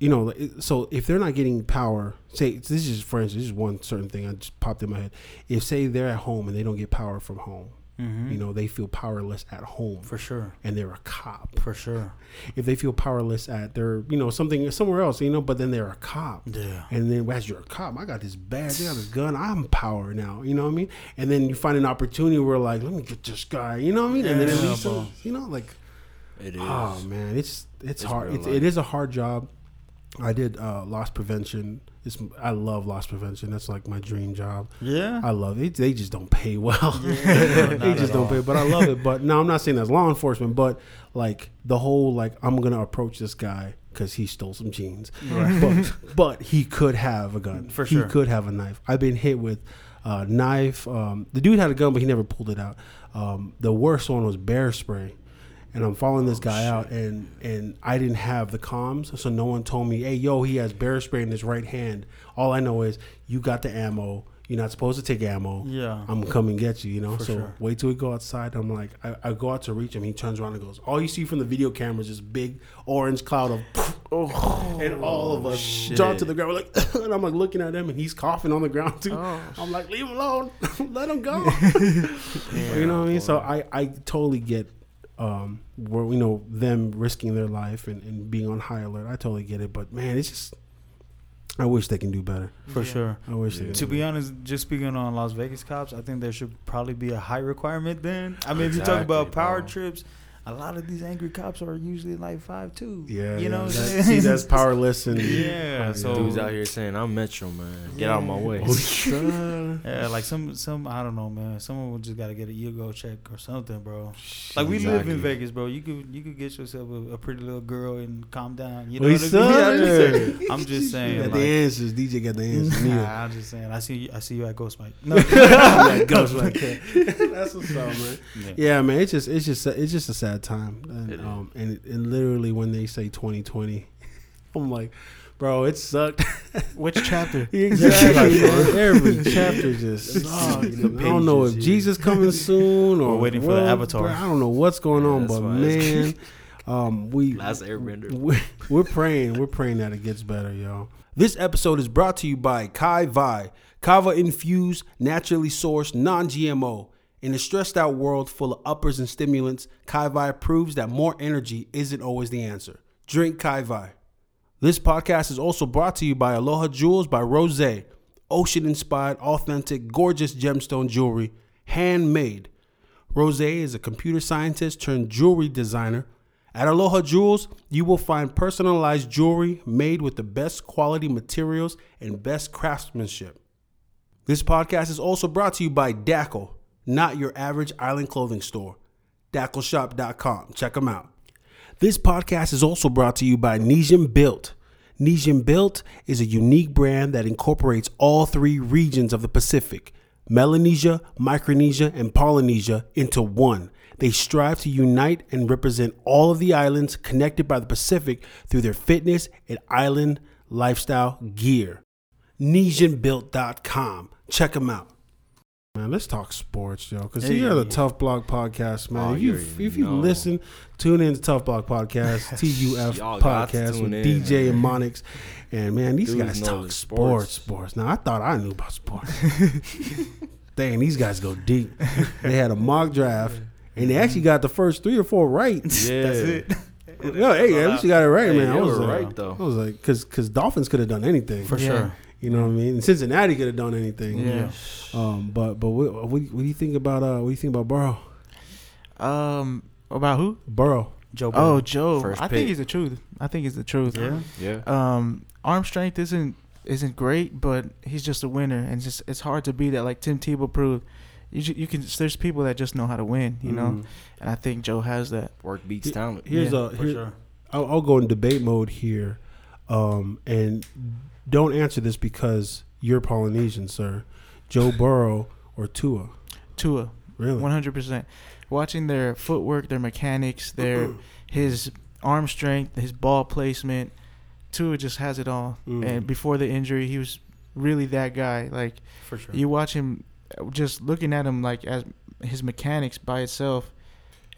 you know so if they're not getting power say this is for instance this is one certain thing I just popped in my head. If say they're at home and they don't get power from home Mhm. You know, they feel powerless at home, for sure, and they're a cop. for sure. If they feel powerless at their, you know, something somewhere else, you know, but then they're a cop. Yeah. And then as you're a cop, I got this badge, I got this gun, I'm power now. You know what I mean? And then you find an opportunity where like, let me get this guy. You know what I mean? and then it Yeah, leads to, bro. you know, like, It is. oh man, it's it's, It's hard. It's, it is a hard job. I did uh, loss prevention. It's, I love loss prevention. That's like my dream job. Yeah. I love it. They just don't pay well. Yeah, they just don't all. pay. But I love it. But no, I'm not saying that's law enforcement. But like the whole like I'm gonna approach this guy because he stole some jeans. But but he could have a gun. For sure, he could have a knife. I've been hit with a knife. Um, the dude had a gun, but he never pulled it out. Um, the worst one was bear spray. And I'm following this guy out, and and I didn't have the comms, so no one told me, "Hey, yo, he has bear spray in his right hand." All I know is you got the ammo. You're not supposed to take ammo. Yeah. I'm coming to get you, you know. For so sure. wait till we go outside. I'm like, I, I go out to reach him. He turns around and goes. All you see from the video camera is this big orange cloud of, and all of us shit. jump to the ground. We're like, and I'm like looking at him, and he's coughing on the ground too. Oh, I'm like, leave him alone, let him go. you know what I mean? So I, I totally get, um, where you know them risking their life and, and being on high alert. I totally get it, but man, it's just, I wish they can do better. For Yeah. sure. I wish they. To do be honest, just speaking on Las Vegas cops, I think there should probably be a high requirement then. I mean, if you talk about power bro. trips, a lot of these angry cops are usually like five two. Yeah, you know. What That- see, that's powerless and Yeah, so- Dudes out here saying I'm Metro man. Get out of my way. Oh. Yeah, like some some I don't know, man. Someone would just gotta get a ego check or something, bro. Like we live in Vegas, bro. You could you could get yourself a, a pretty little girl and calm down. You know We what I mean? I'm just saying. it. I'm just saying. got like, the answers. DJ got the answers. Nah, I'm just saying. I see you. I see you at Gold Spike. No, yeah, goes like. That's what's up, man. Yeah. Yeah, man. It's just, it's just, it's just a sad time. And, It is. um, and, and literally when they say 2020, I'm like, bro, it sucked. which chapter? exactly. Every chapter just sucked. The I don't know if Jesus coming soon or We're waiting for the Avatar. bro. I don't know what's going Yeah, on, but man, um, we Last Airbender. we're, we're praying. We're praying that it gets better, y'all. This episode is brought to you by Kai Vi, Kava infused, naturally sourced, non GMO. In a stressed out world full of uppers and stimulants, Kai Vi proves that more energy isn't always the answer. Drink Kai Vi. This podcast is also brought to you by Aloha Jewels by Rose, ocean inspired, authentic, gorgeous gemstone jewelry, handmade. Rose is a computer scientist turned jewelry designer. At Aloha Jewels, you will find personalized jewelry made with the best quality materials and best craftsmanship. This podcast is also brought to you by Dackle, not your average island clothing store. DackleShop.com. Check them out. This podcast is also brought to you by Nesian Built. Nesian Built is a unique brand that incorporates all three regions of the Pacific Melanesia, Micronesia, and Polynesia into one. They strive to unite and represent all of the islands connected by the Pacific through their fitness and island lifestyle gear. Nesianbuilt.com. Check them out. Man, let's talk sports, yo. Because Hey. you're the Tuf Block Podcast, man. Oh, if you you if you know. listen, tune in to Tuf Block Podcast, TUF Y'all got to Podcast with in, DJ and. Monikkz. And man, these Dudes guys talk sports, sports. sports. Now I thought I knew about sports. Dang, these guys go deep. They had a mock draft, and they actually got the first three or four right. Yeah. That's it. Yo, hey, at least you got it right, Hey, man. I was were like, right, though. I was like, because because Dolphins could have done anything. For Yeah. sure. You know what I mean? Cincinnati could have done anything. Yeah. Um, but but what, what, what do you think about uh what do you think about Burrow? Um, about who? Burrow. Joe. Oh, Joe. First I pick. think he's the truth. I think he's the truth. yeah. Yeah. Um, arm strength isn't isn't great, but he's just a winner, and it's just it's hard to beat that. Like Tim Tebow proved, you you can. There's people that just know how to win, you know, Mhm. and I think Joe has that. Work beats He- talent. Here's Yeah, a For here, sure. I'll, I'll go in debate mode here, um, and don't answer this because you're Polynesian, sir. Joe Burrow or Tua? Tua, Really? one hundred percent. Watching their footwork, their mechanics, their his arm strength, his ball placement, Tua just has it all. Mm. And before the injury, he was really that guy. Like For sure. you watch him, just looking at him like as his mechanics by itself.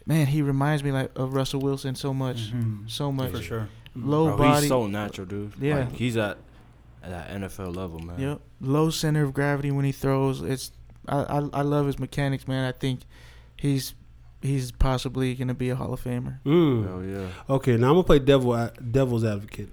Man, he reminds me like of Russell Wilson so much, Mhm. so much. For sure. Low Bro, body, he's so natural, dude. Yeah. Like, he's at, at that NFL level, man. Yep. Low center of gravity when he throws. It's I, I I love his mechanics, man. I think he's he's possibly gonna be a Hall of Famer. Mm. Hell yeah. Okay, now I'm gonna play devil devil's advocate.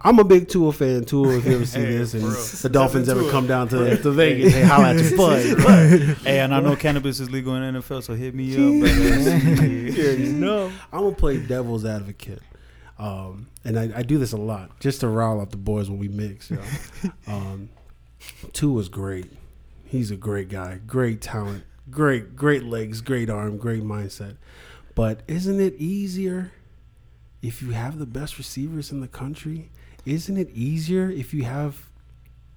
I'm a big Tua fan. Tua, if you ever see Hey, this, and bro. the Dolphins ever come down to, to Vegas, they holler at your bud. Hey, and I know cannabis is legal in NFL, so hit me up. Yeah, you know. I'm gonna play devil's advocate, um, and I, I do this a lot just to rile up the boys when we mix. You know? um, Tua's great. He's a great guy, great talent, great great legs, great arm, great mindset. But isn't it easier if you have the best receivers in the country? Isn't it easier if you have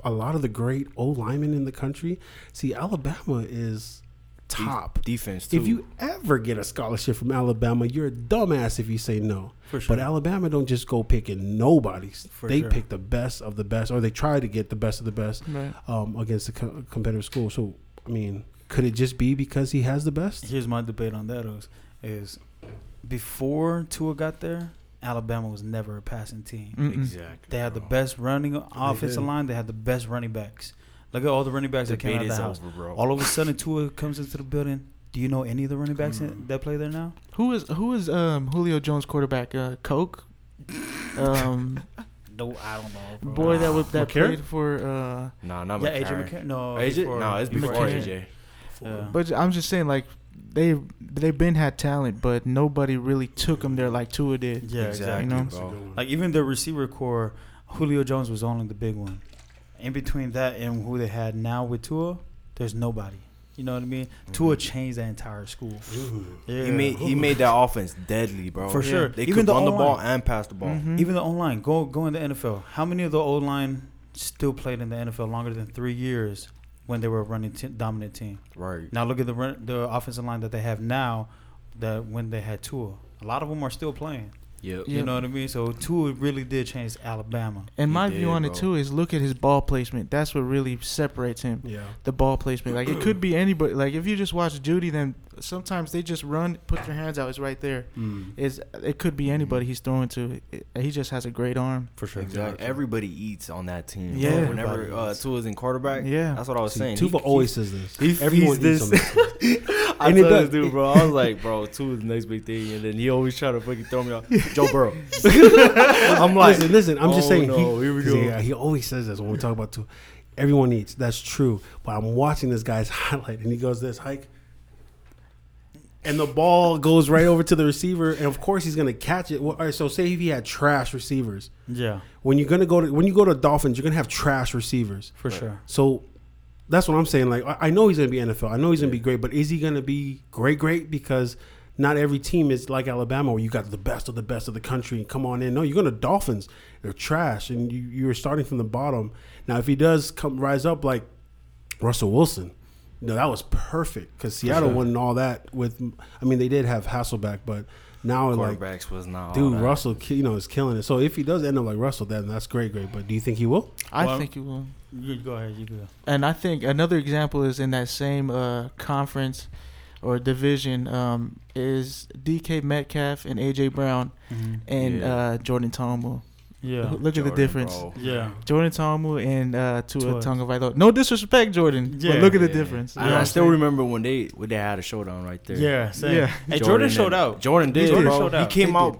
a lot of the great old linemen in the country? See, Alabama is top. Defense too. If you ever get a scholarship from Alabama, you're a dumbass if you say no. For sure. But Alabama don't just go picking nobodies. For they sure. pick the best of the best, or they try to get the best of the best Right. um, against the co- competitive school. So, I mean, could it just be because he has the best? Here's my debate on that is, is before Tua got there, Alabama was never a passing team. Mm-mm. exactly. They had the best running offensive did. line. They had the best running backs. Look at all the running backs that came out of the house. over, bro. All of a sudden, Tua comes into the building. Do you know any of the running backs in, that play there now? Who is who is um Julio Jones quarterback? Uh, Coke. Um, No, I don't know. bro. boy that was that McCarron? played for. Uh, Nah, not yeah, AJ McCarron. McCarron. No, AJ? before- No, it's before McCarron. AJ. Yeah. but I'm just saying, like they they've been had talent, but nobody really took them there like Tua did. Yeah, Exactly, You know? bro. Like even the receiver core, Julio Jones was only the big one. In between that and who they had now with Tua, there's nobody. You know what I mean? Tua changed that entire school. Yeah. He made he made that offense deadly, bro. For sure. They Even could the run the O-line. ball and pass the ball. Mhm. Even the online, go go in the NFL. How many of the old line still played in the NFL longer than three years when they were a running t- dominant team? Right. Now look at the run, the offensive line that they have now. That when they had Tua, a lot of them are still playing. Yep. Yeah. You know what I mean? So Tua really did change Alabama. And He my did, view on bro. it too is look at his ball placement. That's what really separates him. Yeah. The ball placement. Like it could be anybody. Like if you just watch Jeudy, then sometimes they just run, put their hands out. It's right there. Mm. It's it could be anybody he's throwing to. It, he just has a great arm. For sure. Exactly. Everybody eats on that team. Yeah. Yeah. Whenever Everybody uh. Tua's in quarterback. Yeah. That's what I was See, saying. Tuba He- always says this. he Everyone feeds eats this- on this. I And it told does- this dude, bro. I was like, bro, Tua's the next big thing, and then he always try to fucking throw me off. Joe Burrow. I'm like, listen, listen. I'm just oh, saying. no, he, here we 'cause go. Yeah, he always says this when we talk about Tua. Everyone eats. That's true. But I'm watching this guy's highlight, and he goes this hike, and the ball goes right over to the receiver, and of course he's gonna catch it. Well, all right, so say if he had trash receivers, Yeah, when you're gonna go to when you go to Dolphins, you're gonna have trash receivers. for sure. So that's what I'm saying. Like I I know he's gonna be NFL. I know he's gonna be great, but is he gonna be great? Great because not every team is like Alabama, where you got the best of the best of the country and come on in. No, you're gonna Dolphins. They're trash, and you you're starting from the bottom. Now, if he does come rise up like Russell Wilson, no, that was perfect because Seattle sure. won all that with. I mean, they did have Hasselbeck, but now like. quarterbacks was not. all Dude, that. Russell, you know, is killing it. So if he does end up like Russell, then that's great, great. But do you think he will? I Well, think he will. You go ahead. You go. And I think another example is in that same uh, conference or division um, is DK Metcalf and AJ Brown and Yeah. uh, Jordan Ta'amu. Yeah. Look at the difference. bro. Yeah. Jordan Ta'amu and uh, Tua Tua. Tagovailoa. No disrespect, Jordan, Yeah. but look at the Yeah. difference. And I still remember when they when they had a showdown right there. Yeah. Same. Yeah. Hey, Jordan, showed and- out. Jordan did, Jordan bro. showed out. He came He out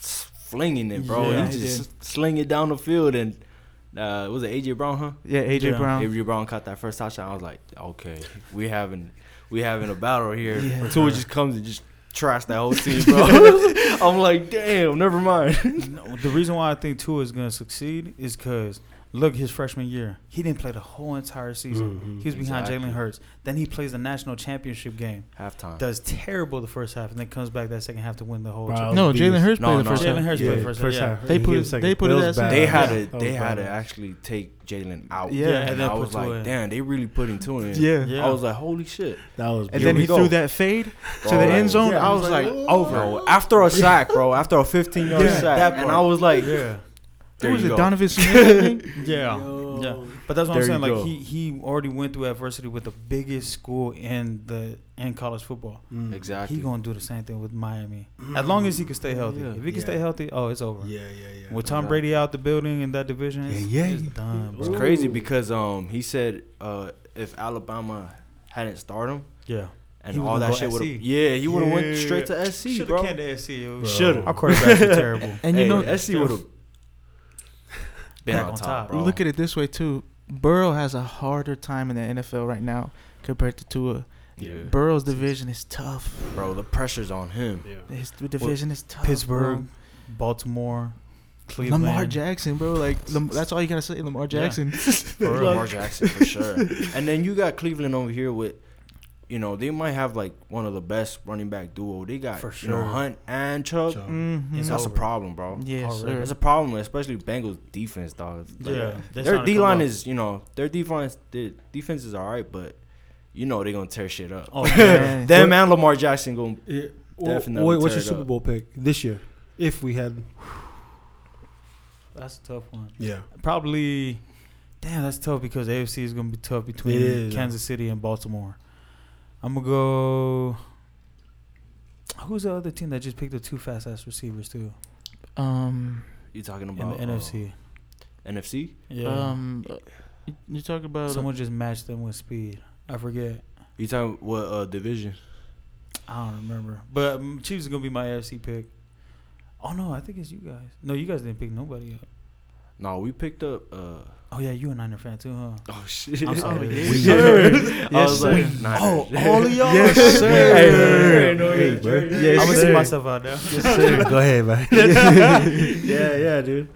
flinging it, bro. Yeah, he he just sling it down the field and uh, was it AJ Brown, huh? Yeah, AJ Yeah. Brown. AJ Brown caught that first touchdown. I was like, okay, we having we having a battle here. Yeah. Tua just comes and just trash that whole team, bro. I'm like, damn, never mind. No, the reason why I think Tua is going to succeed is because look, his freshman year, he didn't play the whole entire season. Mhm. He was behind Exactly. Jalen Hurts. Then he plays the national championship game. Halftime. Does terrible the first half, and then comes back that second half to win the whole. Wow. no, Jalen Hurts No, played the no. first Jalen half. Hurts Yeah, played first, first yeah. half. They He put gave it- second. they put That it was as- bad. They had Yeah, to they was had to actually take Jalen out. Yeah, and and then I was like, in. damn, they really putting Tua in. Yeah. Yeah. I was like, holy shit. That was. And then he go. threw that fade to the end zone. I I was was like, like, over. After a sack, bro, after a 15 yard sack, and. I was like, Yeah. There Who was you it? go. DeVonta Smith. Yeah. Yo. Yeah. But that's what There I'm saying. Like go. he he already went through adversity with the biggest school in the in college football. Mm. Exactly. He gonna do the same thing with Miami. As long as he can stay healthy. Yeah. If he can Yeah. stay healthy, oh, it's over. Yeah, yeah, yeah. With Tom Exactly. Brady out the building in that division, it's, Yeah, yeah. it's done, It's crazy because um he said uh if Alabama hadn't started him Yeah. and He all that shit would have. Yeah, he would have went straight to SC, Should bro. have came to SC. It Shoulda. Our quarterbacks were terrible. And you Hey, know, SC would have been Back on on top, top. bro. look at it this way too. Burrow has a harder time in the NFL right now compared to Tua. Yeah, Burrow's division is tough. bro, the pressure's on him. Yeah. His division is tough. Pittsburgh, bro. Baltimore, Cleveland. Lamar Jackson, bro. Like that's all you gotta say. Lamar Jackson. For real, Lamar Jackson for sure. And then you got Cleveland over here with, you know, they might have like one of the best running back duo. They got For you know. Hunt and Chubb. Chubb. Mhm. It's That's a problem, bro. Yeah, Already. sir. That's a problem, especially Bengals defense, dog. Like, Yeah, their D line is, you know, their defense, their defense is all right, but you know they're gonna tear shit up. Oh, man. Them and Lamar Jackson going Yeah. Well, Definitely wait, what's tear your it Super up. Bowl pick this year? If we had, That's a tough one. yeah, Probably. Damn, that's tough because AFC is gonna be tough between It is, Kansas City and Baltimore. I'm gonna go. Who's the other team that just picked up two fast ass receivers too Um, You talking about in about the NFC? uh, NFC? Yeah, um, uh, you, you talk about someone just matched them with speed. I forget. You talking what uh, division? I don't remember. But um, Chiefs is gonna be my AFC pick. Oh no, I think it's you guys. No, you guys didn't pick nobody up. No, we picked up. uh Oh yeah, you a Niner fan too, huh? Oh shit! I'm sorry. We Yes, heard. I was sir. like, Niners. Oh, all of y'all. Yes, sir. hey, Hey, hey, bro. I'm gonna see myself out now. yes, sir. Go ahead, man. yeah, yeah, dude.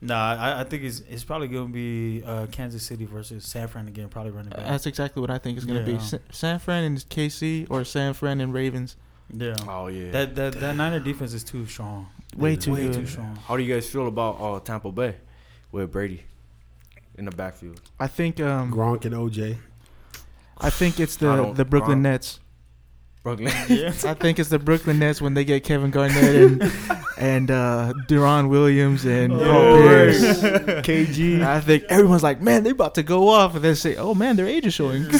Nah, I, I think it's it's probably gonna be uh, Kansas City versus San Fran again. Probably running back. That's exactly what I think it's gonna be. Yeah. Sa- San Fran and KC or San Fran and Ravens. yeah. Oh yeah. That that that Niner defense is too strong. Way Yeah. too Way good. too strong. How do you guys feel about uh, Tampa Bay with Brady in the backfield? I think um Gronk and OJ. I think it's the the Brooklyn Gronk. Nets. Brooklyn. Yeah. I think it's the Brooklyn Nets when they get Kevin Garnett and and uh Deron Williams and Oh, Paul Pierce. KG. I think everyone's like, man, they're about to go off, and they say, oh man, their age is showing. For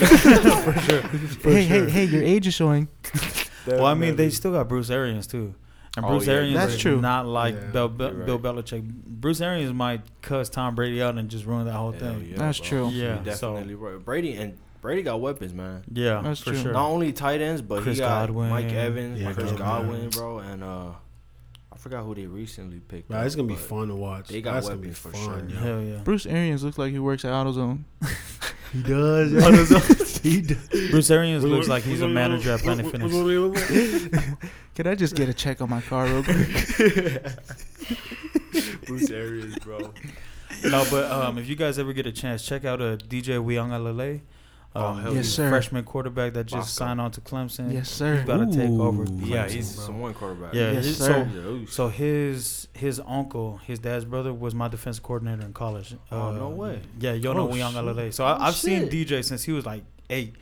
sure. hey, hey, hey, your age is showing. Well, I mean, they still got Bruce Arians too, and Oh, Bruce yeah, Arians That's is true. not like Yeah, Bill, Bill, you're Bill. Belichick. Bruce Arians might cuss Tom Brady out and just ruin that whole Hell thing. yeah, That's bro. true. Yeah, You're so- definitely right. Brady and Brady got weapons, man. Yeah, That's for true. sure. Not only tight ends, but Chris he got Godwin. Mike Evans, Yeah, Chris Godwin. Godwin, bro, and uh, I forgot who they recently picked. Nah, it's gonna be fun to watch. They got That's gonna be weapons for fun. sure. yo. Hell yeah. Bruce Arians looks like he works at AutoZone. He does. yo. he does. Bruce Arians looks like he's a manager at Planet Fitness. Can I just get a check on my car real quick? Bruce Arians, bro. no, but um, if you guys ever get a chance, check out a DJ Uiagalelei. Oh, Um, hell Yes, sir. freshman quarterback that just Bosco. signed on to Clemson. Yes, sir. He's about to take over. Ooh. Clemson, Yeah, he's bro. some one quarterback. Yeah, Yes, his- sir. Yeah, So his his uncle, his dad's brother, was my defense coordinator in college. Oh, no way. Yeah, Yono Oh, Uiagalelei. shit. So I, Oh, I've seen. DJ since he was like eight.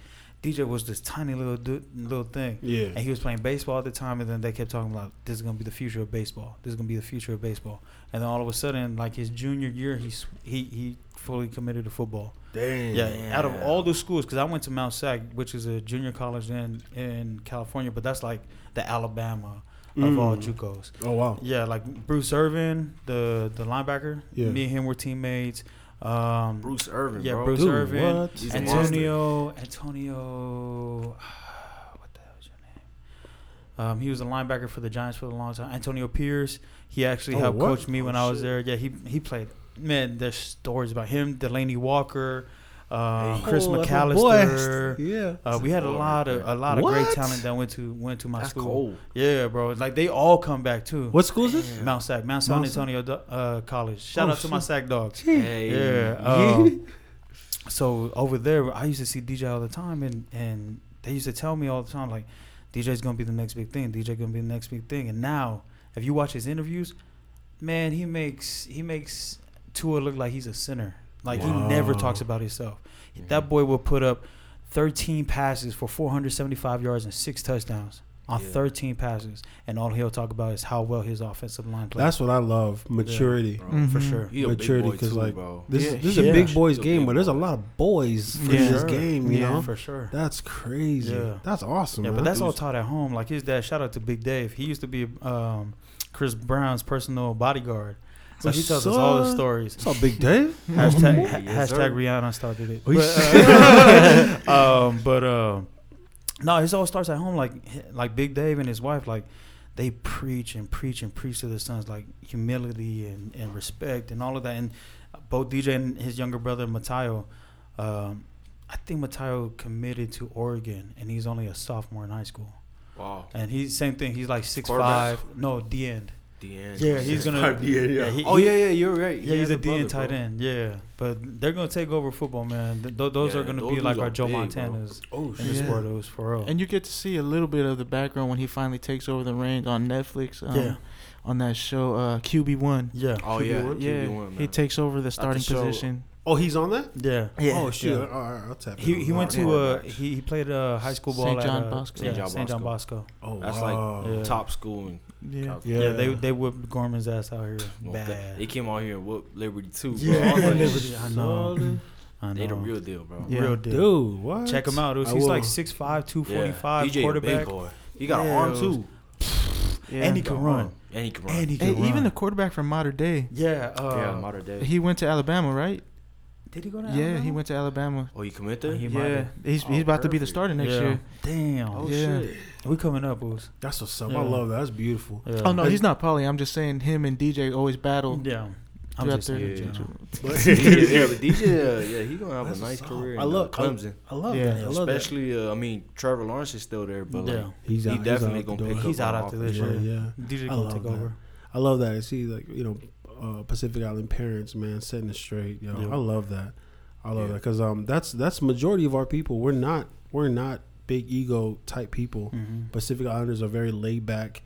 DJ was this tiny little du- little thing. Yeah. And he was playing baseball at the time, and then they kept talking about this is gonna be the future of baseball. This is gonna be the future of baseball. And then all of a sudden, like his junior year, he's he he fully committed to football. Damn. Yeah, out of all the schools, because I went to Mount Sac, which is a junior college in in California, but that's like the Alabama of all Mm. JUCOs. Oh wow. Yeah, like Bruce Irvin, the the linebacker. Yeah. Me and him were teammates. Um, Bruce Irvin, yeah, bro. Bruce Dude, Irvin, what? Antonio, Antonio. What the hell is your name? Um, he was a linebacker for the Giants for a long time. Antonio Pierce. He actually Oh, helped what? coach me when Oh, I was there. Yeah, he he played. Man, there's stories about him. Delanie Walker, uh, Chris Oh, McAlister. Yeah. Uh, we had a lot of a lot of great talent that went to went to my That's school. cold. Yeah, bro. Like they all come back too. What school is this? Mount Sac, Mount San Antonio uh, College. Shout Oh, out to my shit. Sac dogs. Hey. Yeah. Um, so over there, I used to see DJ all the time, and and they used to tell me all the time like, DJ's gonna be the next big thing. DJ gonna be the next big thing. And now, if you watch his interviews, man, he makes he makes Tua look like he's a sinner. Like he never talks about himself. That boy will put up 13 passes for 475 yards and six touchdowns on Yeah. 13 passes, and all he'll talk about is how well his offensive line plays. That's what I love. Maturity. Bro. Mhm. for sure. He Maturity, big boy 'cause, too, like, bro. This, Yeah, this is a big boys a game, big but there's a lot of boys for Yeah. this Sure. game. You Yeah. know, for sure. that's crazy. Yeah. That's awesome. Yeah, man. but that's all taught at home. Like his dad. Shout out to Big Dave. He used to be um, Chris Brown's personal bodyguard. So he tells us all the stories. What's up, Big Dave? Hashtag, ha- Yes, hashtag sir. Rihanna started it. But, uh, um, but uh, No, it all starts at home. Like like Big Dave and his wife, like they preach and preach and preach to their sons like humility and, and respect and all of that. And both DJ and his younger brother Matayo, um, I think Matayo committed to Oregon, and he's only a sophomore in high school. Wow. And he's same thing. He's like six Quarterback? five. No, D end. The end. Yeah, he's gonna. Yeah, yeah. he- Oh yeah, yeah, you're right. Yeah, He he's has a D end brother, tight bro. end. Yeah, but they're gonna take over football, man. Th- th- those Yeah, are gonna those be like our Joe big, bro. Montanas Oh in the Yeah. sport. Those for real. And you get to see a little bit of the background when he finally takes over the reins on Netflix. Um, Yeah. On that show, uh, QB One. yeah, Oh yeah, QB1? Yeah. QB1, He man. takes over the starting show- position. Oh, he's on that. yeah. Yeah. Oh shit. Yeah. All right, I'll tap. He in he went that. to uh he, he played uh high school ball St. at John uh, Bosco. St. John St. John Bosco. Bosco. Oh That's wow. like- Yeah. top school. In Yeah. Yeah. Yeah, they they whipped Gorman's ass out here Well, bad. They came out here and whooped Liberty too. Bro. Yeah, I was like, Liberty, I know. Solid. I They the know. real deal, bro. Yeah. Real deal. Dude, what? Check him out. dude. He's will. like 6'5", 245 DJ a big quarterback. boy. He got Yeah. an arm too. Yeah. And he can run. And he can run. And he Hey, can run. even the quarterback from Mater Dei. yeah, uh, yeah, Mater Dei. He went to Alabama, right? Did he go to Yeah, he went to Alabama. oh, you commit there? He might Yeah, have. he's Oh, he's about to be the starter next yeah. year. Damn. Oh Yeah. shit. We coming up, Booz. That's what's up. Yeah. I love that. That's beautiful. Yeah. Oh no, he's not Polly. I'm just saying him and DJ always battle. Yeah. I'm just their- saying, yeah. DJ, yeah, but DJ, uh, yeah, he gonna have That's a nice what's career I love uh, Clemson. I love Yeah. that. I love that. Especially, uh, I mean, Trevor Lawrence is still there, but like, Yeah. He's out, he's definitely out the gonna door. pick up. He's out after this year. yeah. DJ I gonna love take that. over. I love that. I see like you know, uh, Pacific Island parents, man, setting it straight. Yo, Yeah. I love that. I love Yeah. that because um, that's that's majority of our people. We're not we're not big ego type people. Mhm. Pacific Islanders are very laid back.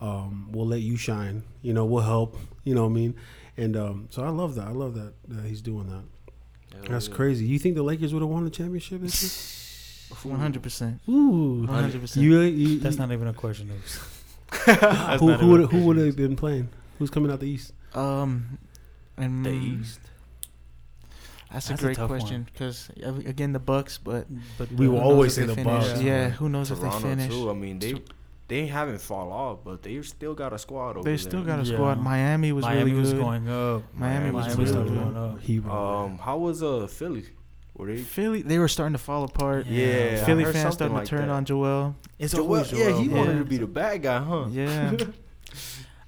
Um, we'll let you shine. You know, we'll help. You know what I mean? And um, so I love that. I love that that he's doing that. Hell That's yeah. crazy. You think the Lakers would have won the championship this One hundred percent. Ooh, One hundred percent. you, you, That's not even a question. News. who who would who would have? have been playing? Who's coming out the East? Um, and The East. That's, That's a a great tough question because again the Bucks, but But We will always say the finish. Bucks. Yeah, who knows if Toronto they finish? too. I mean, they they haven't fall off, but they still got a squad over They still there. got a Yeah. squad. Miami was Miami really was good. going up. Miami was Miami really good. going up. Hero. Um, how was uh Philly? Were they? Philly, they were starting to fall apart. Yeah, I Philly fans something starting like to turn that. on Joel. It's Joel, always yeah, he bro. wanted to be the bad guy, huh? Yeah,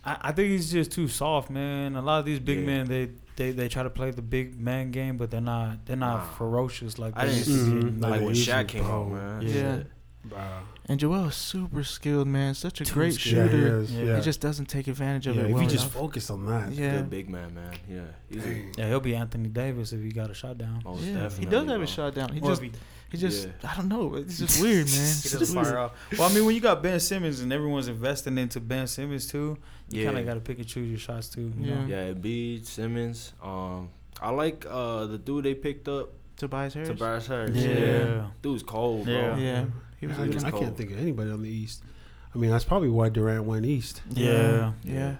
I, I think he's just too soft, man. A lot of these big Yeah. men, they, they they try to play the big man game, but they're not they're not Nah. ferocious like I they didn't used to see- be. Mhm. Like they when used Shaq came bro. out, man. Yeah. Wow. and Joel is super skilled, man. Such a Too great skilled. Yeah, he shooter. is. Yeah. Yeah. He just doesn't take advantage of yeah, it if well you just enough. focus on that. Yeah, Good big man, man. Yeah, he's a, Yeah, he'll be Anthony Davis if he got a shot down. most yeah. definitely. He does have a shot down. He Or just, if he, he just, Yeah. I don't know. It's just weird, man. he It's doesn't just fire weird. off. Well, I mean, when you got Ben Simmons and everyone's investing into Ben Simmons too, you Yeah. kind of got to pick and choose your shots too. You Yeah. know? Yeah, Embiid, Simmons. Um, I like uh the dude they picked up, Tobias Harris. Tobias Harris. Yeah. Yeah. dude's cold, bro. Yeah. Yeah, he was I, He was I cold. can't think of anybody on the East. I mean, that's probably why Durant went East. Yeah. yeah. Yeah.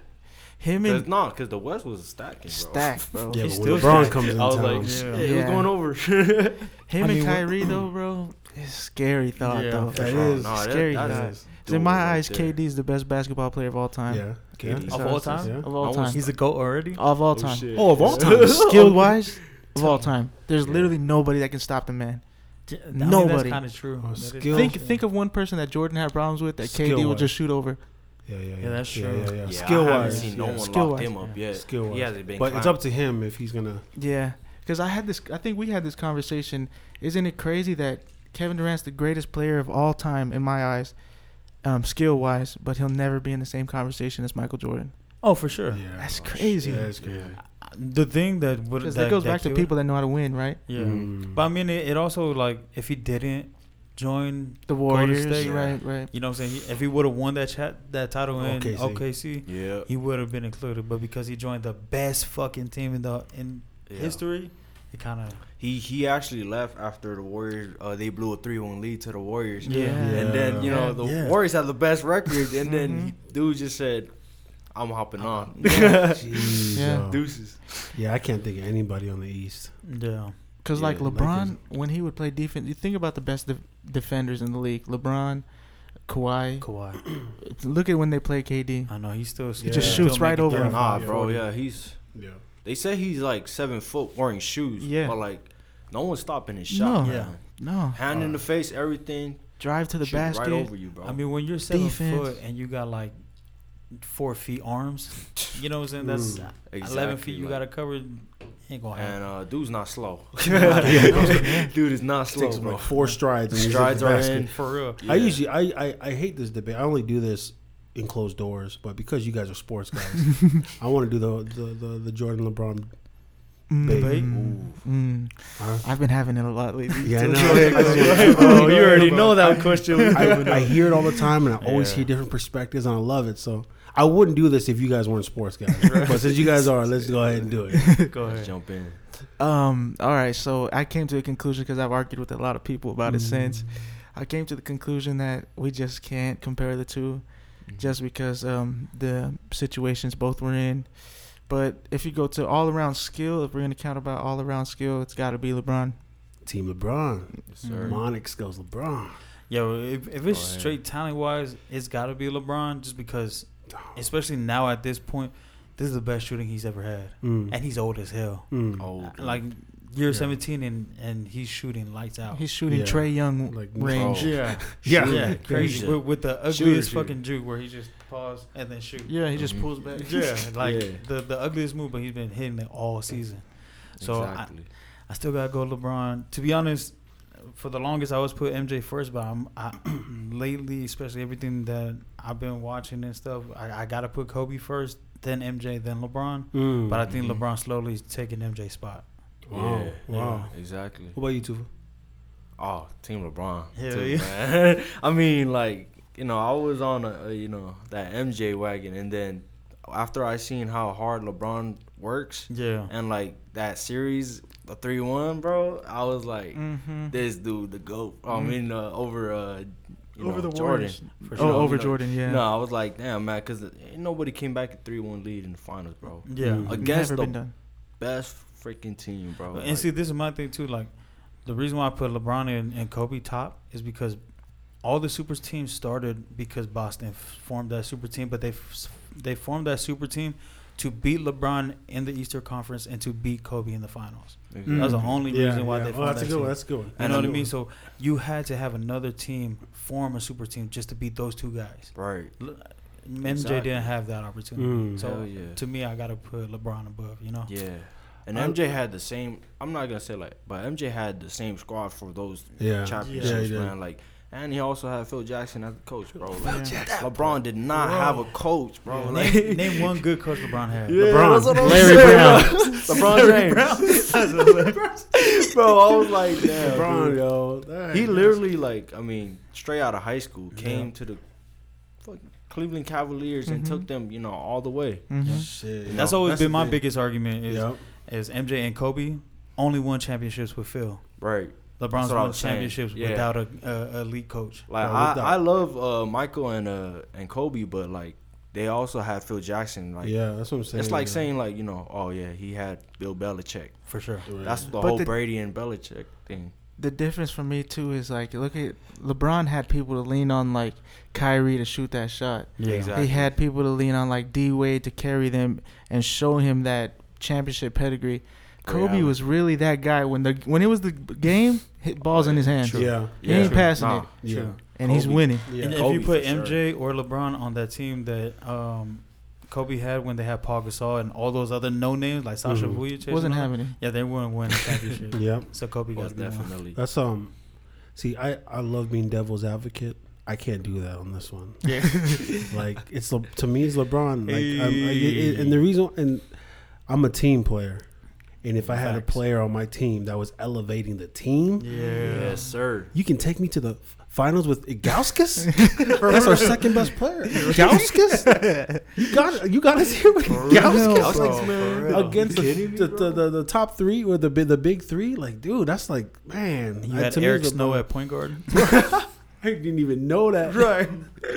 Him Cause and no, cause the West was stacking, bro. stacked, bro. Yeah, He's but when still LeBron stacked. comes in I was town, like, Yeah. shit, Yeah. it was going over. him I and mean, what- Kyrie though, bro. It's a scary thought Yeah. though. That Bro, is nah, that- scary that thought. is In my dude right eyes, there. KD is the best basketball player of all time. yeah, KD. yeah. Of all time? Yeah. Of all time. He's a goat already. Of all Oh, time. shit. Oh, of all time. Skill wise, of all time. There's literally nobody that can stop the man. I mean, Nobody. That's kind of true. Oh, That is skill. Think think of one person that Jordan had problems with that KD Skill-wise. would just shoot over. Yeah, yeah, yeah. Yeah, that's true. yeah, yeah. Yeah, Skill wise, seen no yeah. one Skill lock wise. him up yet. Skill He wise. hasn't been. But it's up to him if he's gonna. Yeah, because I had this. I think we had this conversation. Isn't it crazy that Kevin Durant's the greatest player of all time in my eyes, um, skill wise, but he'll never be in the same conversation as Michael Jordan. Oh, for sure. Yeah, That's crazy. Yeah, that's crazy. The thing that would Because that, goes back to killed- people that know how to win, right? Yeah, Mm. but I mean, it, it also like if he didn't join, The Warriors, State. right, right. you know, what I'm saying, if he would have won that chat that title in OKC. OKC, Yeah. he would have been included. But because he joined the best fucking team in the in yeah. history, it kind of He he actually left after the Warriors. Uh, they blew a three one lead to the Warriors. Yeah. And then you know the Yeah. Warriors had the best record, and then Mhm. dude just said, "I'm hopping on." Jeez, Yeah. yo. Deuces. Yeah, I can't think of anybody on the East. yeah. Because Yeah, like Lakers. LeBron, when he would play defense, you think about the best def- defenders in the league: LeBron, Kawhi. Kawhi. Look at when they play KD. I know he's still. He still just shoots still right over thirty him. Nah, five, bro. Yeah, he's. Yeah. They say he's like seven foot wearing shoes. Yeah. But like, no one's stopping his shot. No. man. Yeah. No. Hand in Uh, the face, everything. drive to the basket. right over you, bro. I mean, when you're seven Defense. foot and you got like four feet arms, you know what I'm saying? That's Mm, eleven feet. You like- gotta cover. Ain't gonna happen. And uh, dude's not slow. Dude is not slow, Takes bro. like four strides. And he's at Strides the are basket. in. For real. I Yeah. usually I, I I hate this debate. I only do this in closed doors, but because you guys are sports guys, I want to do the the the, the Jordan LeBron. Mm, Debate? mm. Huh? I've been having it a lot lately. Yeah, I So- know. oh, you already know that question. I, I hear it all the time, and I always Yeah. hear different perspectives, and I love it. So I wouldn't do this if you guys weren't sports guys. But since you guys are, let's go ahead and do it. Go Let's ahead. jump in. Um. All right. So I came to a conclusion because I've argued with a lot of people about it Mm. since. I came to the conclusion that we just can't compare the two, just because um the situations both were in. But if you go to all around skill, if we're gonna count about all around skill, it's got to be LeBron. Team LeBron, Yes, sir. Monikkz goes LeBron. Yo, if, if it's Go straight talent wise, it's got to be LeBron just because, especially now at this point, this is the best shooting he's ever had. Mm. And he's old as hell. Mm. Oh, Like, year Yeah. 17 and, and he's shooting lights out. He's shooting Yeah. Trae Young Like, range. oh. yeah. Yeah. Yeah, crazy. Shooter. With, with the ugliest shooter. fucking juke where he just pause and then shoot. Yeah, he just Mhm. pulls back. Yeah, like Yeah. the the ugliest move, but he's been hitting it all season. So I, exactly. I still gotta go LeBron. To be honest, for the longest I was put MJ first, but I'm I, lately, especially everything that I've been watching and stuff, I, I gotta put Kobe first, then MJ, then LeBron. Mm. But I think Mhm. LeBron slowly is taking MJ's spot. wow, Yeah. wow. exactly. What about you, Tufa? Oh, Team LeBron. Hell too, yeah. man. I mean, like you know, I was on a, a you know that MJ wagon, and then after I seen how hard LeBron works, Yeah. and like that series, the three one, bro, I was like, Mm-hmm. this dude, the goat. I Mhm. mean, uh, over uh, you Over know, the Jordan. Warriors. For Oh, over you know, Jordan, yeah. No, I was like, damn, man, because nobody came back at three one lead in the finals, bro. Yeah. Mm. Against Never the been done. best freaking team, bro. and Like, see, this is my thing too. Like, the reason why I put LeBron and, and Kobe top is because all the super teams started because Boston f- formed that super team, but they f- they formed that super team to beat LeBron in the Eastern Conference and to beat Kobe in the finals. exactly. That's the only reason why they Oh, formed that's a that good one. team. That's a good one. You And know what I I'm- mean? So you had to have another team form a super team just to beat those two guys. right. L- MJ Exactly. didn't have that opportunity. Mm. So yeah. to me, I gotta put LeBron above. You know? Yeah. And I- MJ had the same. I'm not gonna say like, but MJ had the same squad for those Yeah. championships, Yeah, man. Like, and he also had Phil Jackson as the coach, bro. Like, Jackson. LeBron did not Bro. have a coach, bro. Yeah, Like, name, name one good coach LeBron had. Yeah, LeBron. that's what I'm Larry saying, Brown. LeBron James. bro, I was like, damn, LeBron, dude. yo. He literally like, I mean, straight out of high school, Yeah. came to the fucking Cleveland Cavaliers and Mhm. took them, you know, all the way. Mm-hmm. Shit. That's No, always that's been my thing. biggest argument is Yep. is MJ and Kobe only won championships with Phil. Right. LeBron's what I won was saying. championships Yeah. without a, a elite coach. Like I, I love uh, Michael and uh, and Kobe, but like they also had Phil Jackson. Like yeah, that's what I'm saying. it's like yeah. saying like you know, oh yeah, he had Bill Belichick. For sure. Right. That's the But whole the- Brady and Belichick thing. The difference for me too is like look at LeBron had people to lean on like Kyrie to shoot that shot. Yeah. Exactly. He had people to lean on like D Wade to carry them and show him that championship pedigree. Ray Kobe Allen. was really that guy when the when it was the game, hit balls in his hands, True. Yeah. He ain't True. passing Nah, it. Yeah. True. and he's winning. Yeah. And Kobe if you put for sure. MJ or LeBron on that team that um, Kobe had when they had Paul Gasol and all those other no names like Sasha Mhm. Vujacic, Wasn't all that, happening. Yeah, they wouldn't win a championship. Yeah. So Kobe got Was to be one. definitely. That's um. See, I I love being devil's advocate. I can't do that on this one. Yeah. Like it's Le- to me, it's LeBron. Like, I'm, I, Hey. and the reason, and I'm a team player, and if I had a player on my team that was elevating the team, yeah. Yes, sir. you can take me to the finals with Ilgauskas. That's our second best player. Ilgauskas. You got you got us here with Ilgauskas bro, against the, the, the, the, the top three or the the big three. Like, dude, that's like man. You I- had to me, Eric Snow at point guard. I didn't even know that. right.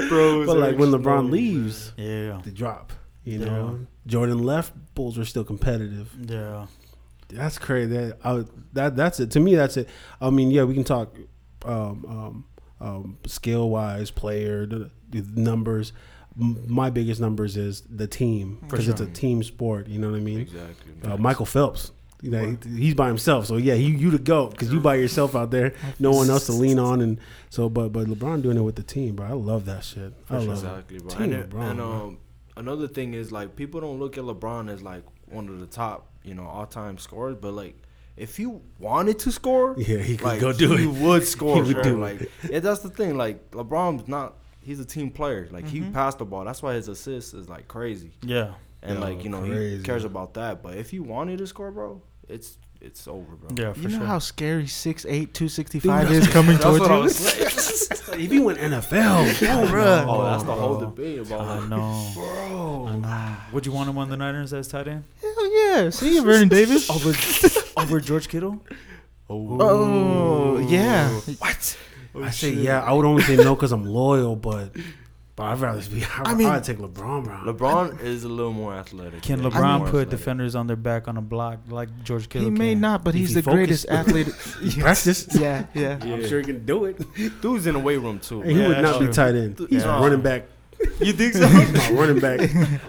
Bro, But like when LeBron leaves, Yeah. the drop. You know, Jordan left. Bulls were still competitive. Yeah. That's crazy. That I, that that's it. To me, that's it. I mean, yeah, we can talk um, um, um, skill wise, player the, the numbers. M- my biggest numbers is the team because it's a team sport. You know what I mean? Exactly. Uh, Michael Phelps. You know, he, he's by himself. So yeah, he, you to go because you by yourself out there, no one else to lean on, and so. But but LeBron doing it with the team, bro. I love that shit. I love it. exactly, bro. Team And, LeBron, and um, another thing is like people don't look at LeBron as like one of the top, you know, all time scorers, but like if you wanted to score, Yeah, he could like, go do he it. He would score. He would bro. do like yeah, that's the thing. Like LeBron's not. He's a team player. Like he Mhm. passed the ball. That's why his assist is like crazy. Yeah. And Yo, like you know crazy. he cares about that. But if you wanted to score, bro, it's it's over, bro. Yeah, for You know sure. how scary 6'8", 265 Dude, is coming That's towards what I you? was saying. if he went NFL, oh, bruh. oh, that's the whole debate about I like, know. bro. I know. Would you want him on the Niners as tight end Hell yeah. See you, Vernon Davis. over over George Kittle? Oh. oh, yeah. What? I say oh, yeah. I would only say no because I'm loyal, but but I'd rather be. I, I mean- I'd take LeBron, bro. LeBron is a little more athletic. Can Yeah, LeBron put athletic. defenders on their back on a block like George Kittle? He may can? not, but If he's he the greatest athlete. He practiced. yeah, yeah. Yeah. I'm sure he can do it. Dude's in the weight room too. And he Yeah, would not that's be true. tight end. He's Yeah. running back. You think so? He's my running back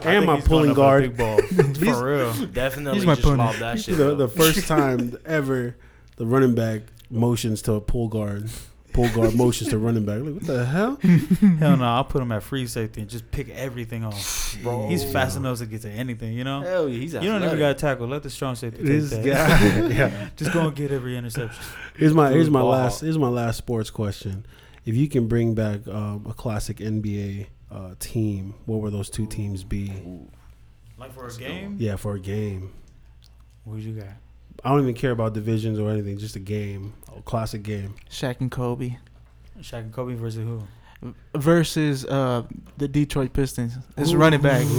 and my pulling guard. Big ball. For real. Definitely He's my just punter. that shit. The, the first time ever, the running back motions to a pull guard. Pull guard motions to running back. Like, what the hell? Hell no, I'll put him at free safety and just pick everything off. Bro. He's fast enough to get to anything, you know? Hell yeah, he's You don't even got to tackle. Let the strong safety take that. guy. yeah. Just go and get every interception. Here's my here's my last here's my last sports question. If you can bring back um, a classic NBA uh, team, what would those two teams be? Like for a That's a good game? Yeah, for a game. What would you got? I don't even care about divisions or anything. Just a game, a classic game. Shaq and Kobe Shaq and Kobe versus who? versus uh, the Detroit Pistons. It's running back.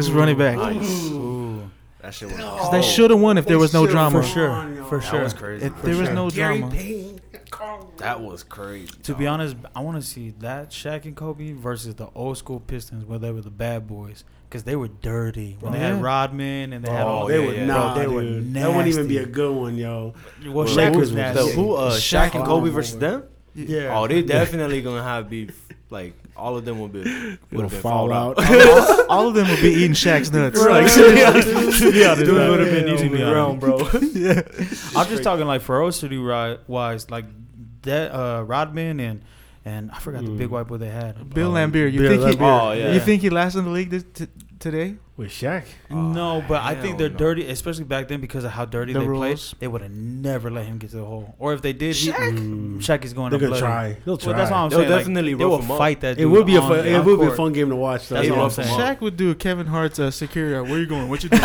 It's running back. Nice. Ooh. That shit was. 'Cause they should have won if there was no drama. For sure. For sure. That sure. was crazy. If there was sure. no drama. That was crazy. To be honest, I want to see that Shaq and Kobe versus the old school Pistons where they were the bad boys because they were dirty. When they Yeah. had Rodman and they had Oh, all they yeah, would yeah. not. They dude. were That wouldn't even be a good one, yo. Well, Well, Shaq who was was nasty. Who? Uh, Shaq Shaq and Kobe boy. versus them? Yeah. Oh, they definitely gonna have beef. Like all of them will be It'll have been fall out. out. all, all of them will be eating Shaq's nuts. Right. Like, to be honest, to be honest, Dude, would've would've been been easy easy to be ground, bro. yeah. I'm just talking like ferocity wise, like that uh, Rodman and and I forgot the big Mm. white boy they had. Bill Um, Laimbeer, you Bill think he? Laimbeer. Oh, yeah. You think he lasts in the league this, t- today? With Shaq. No, but I think they're no. dirty, especially back then because of how dirty The they played. rules. They would have never let him get to the hole, or if they did, he, Mm. Shaq is going They're to gonna bloody. try. They'll try. Well, that's what I'm They'll saying. like, definitely they rough will him up. fight that. it dude would be a on fun, the- it would be a court. fun game to watch. Though. That's They what I'm rough saying. Shaq would do Kevin Hart's uh, security. Where you going? What you doing?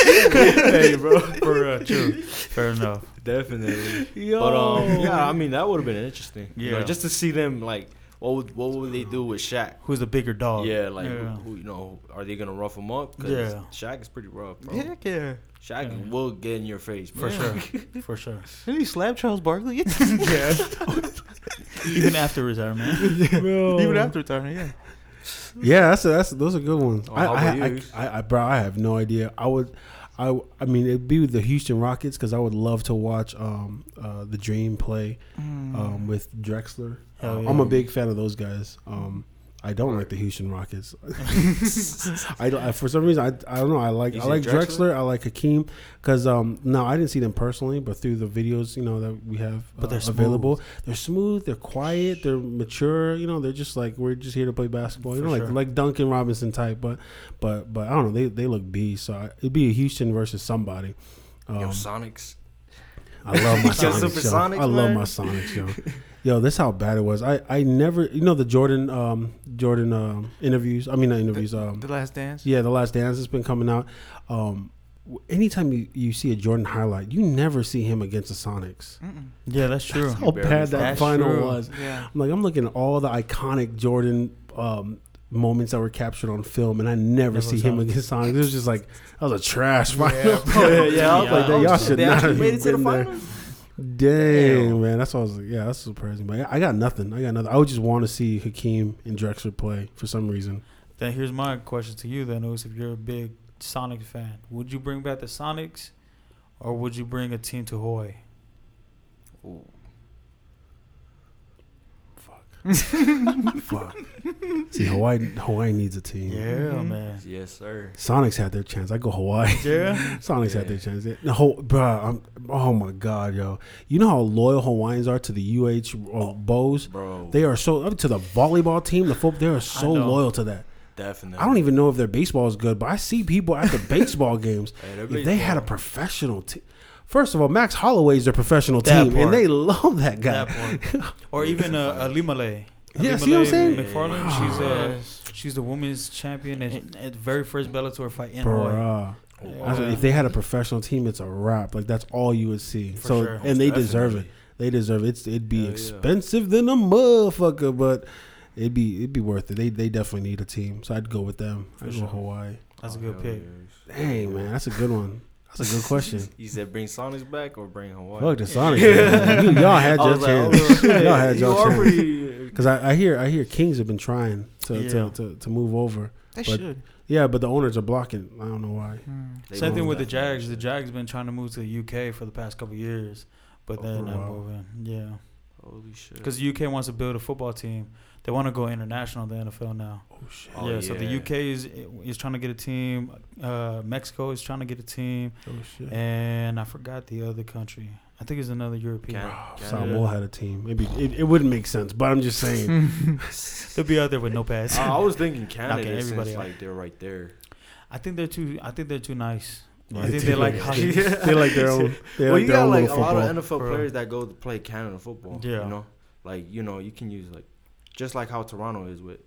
hey, bro, for uh, true. Fair enough. Definitely. Yo. But um, yeah, I mean that would have been interesting. You know, Yeah. just to see them like what would what would they do with Shaq? Who's the bigger dog? Yeah, like Yeah. Who, who you know are they gonna rough him up? Cause Yeah. Shaq is pretty rough, bro. Heck yeah. Shaq Yeah. will get in your face, for sure, for sure. Didn't he slap Charles Barkley? Yeah. Even after retirement. Even after retirement, yeah. Yeah, that's a, that's those are good ones. Oh, I, I, I. I, I, bro, I have no idea. I would, I, I mean, it'd be the Houston Rockets because I would love to watch um uh the Dream play um with Drexler. Hell I'm a big fan of those guys. Um, I don't like the Houston Rockets. I. I, for some reason, I, I don't know. I like I like Drexler. Drexler? I like Hakeem because um no, I didn't see them personally, but through the videos you know that we have But uh, they're available, they're smooth, they're quiet, they're mature. You know, they're just like we're just here to play basketball. You For know, like sure. like Duncan Robinson type. But but but I don't know. They they look beast. So I, it'd be a Houston versus somebody. Um, Yo, Sonics. I love my Sonics. Yo. Sonics, I love my Sonics, yo. Yo, this how bad it was. I, I never, you know, the Jordan um Jordan um interviews. I mean, not interviews. Um, The Last Dance. yeah, the Last Dance has been coming out. Um, anytime you, you see a Jordan highlight, you never see him against the Sonics. Mm-mm. Yeah, that's true. How barely bad that That's final true. was. Yeah. I'm like, I'm looking at all the iconic Jordan um moments that were captured on film, and I never, Never see him it. against Sonics. It was just like that was a trash final. Yeah, bro. yeah, I was like, Yeah. y'all should They not have made it to the been there. Finals. Dang, Damn. man, that's what I was like. Yeah, that's surprising. But I- I got nothing. I got nothing. I would just want to see Hakeem and Drexler play for some reason. Then here's my question to you, then, Oos, if you're a big Sonics fan, would you bring back the Sonics, or would you bring a team to Hawaii? Ooh. Fuck. See, Hawaii Hawaii needs a team. Yeah, Mhm. man. Yes, sir. Sonics had their chance. I go Hawaii. Yeah. Sonics Yeah. had their chance. The whole, bruh, I'm, oh my god, yo! You know how loyal Hawaiians are to the UH uh, Bows. Bro. They are so up to the volleyball team. The football, they are so loyal to that. definitely. I don't even know if their baseball is good, but I see people at the baseball games. Hey, their If they had a professional team, first of all, Max Holloway is their professional That team, part. and they love that guy. That. Or even uh, Ilima-Lei. Yeah, see what I'm saying? Macfarlane, she's uh, Yes. she's the women's champion and at the very first Bellator fight in Hawaii. Bruh. Yeah. If they had a professional team, it's a wrap. Like that's all you would see. For so, sure. and they deserve it. They deserve it. It's, it'd be Hell yeah. expensive than a motherfucker, but it'd be it'd be worth it. They they definitely need a team, so I'd go with them. I'd go. Hawaii. That's a good hell pick. Dang man, that's a good one. That's a good question. You said bring Sonics back or bring Hawaii? Fuck the Sonics. You- y'all had your was like, chance. oh, y'all had your chance. pretty- Because I, I hear I hear Kings have been trying to, Yeah. to, to, to move over. They But- should. Yeah, but the owners are blocking. I don't know why. Hmm. They Same thing with the definitely. Jags. The Jags been trying to move to the UK for the past couple years, but Oh, they're not wow. moving. Yeah, Holy shit. because the UK wants to build a football team. They want to go international the NFL now. Oh shit. Oh, yeah, so the. UK is is trying to get a team. Uh, Mexico is trying to get a team, Oh shit. and I forgot the other country. I think it's another European. Can- Oh, Samoa had a team. Maybe it, it wouldn't make sense, but I'm just saying. They'll be out there with no pads. I I was thinking Canada Knocking everybody since out. like they're right there. I think they're too. I think they're too nice. Yeah, I think they they like They- hockey. they like their own. They well, like you got like a little lot of NFL Bro. players that go to play Canada football. Yeah. You know, like you know, you can use like just like how Toronto is with.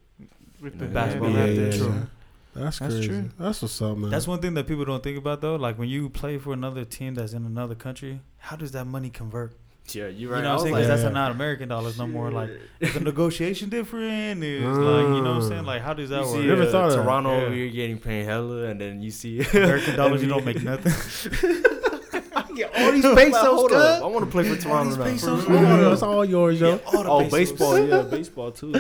With the basketball, yeah, yeah, yeah, true. That's That's crazy. true. That's what's up, man. That's one thing that people don't think about though. Like when you play for another team that's in another country, how does that money convert? Yeah, you're right. You know what I'm was saying? like, 'Cause that's not American dollars no more. Like the negotiation different? Is like you know what I'm saying? Like how does that you work? see, Never uh, thought of. Toronto Yeah. over here getting paid hella, and then you see American dollars, you don't make nothing. all these pesos, hold up, cuz. I want to play for Toronto now. pesos. Oh, That's all yours, yo. all the Oh, pesos. baseball, yeah, baseball too.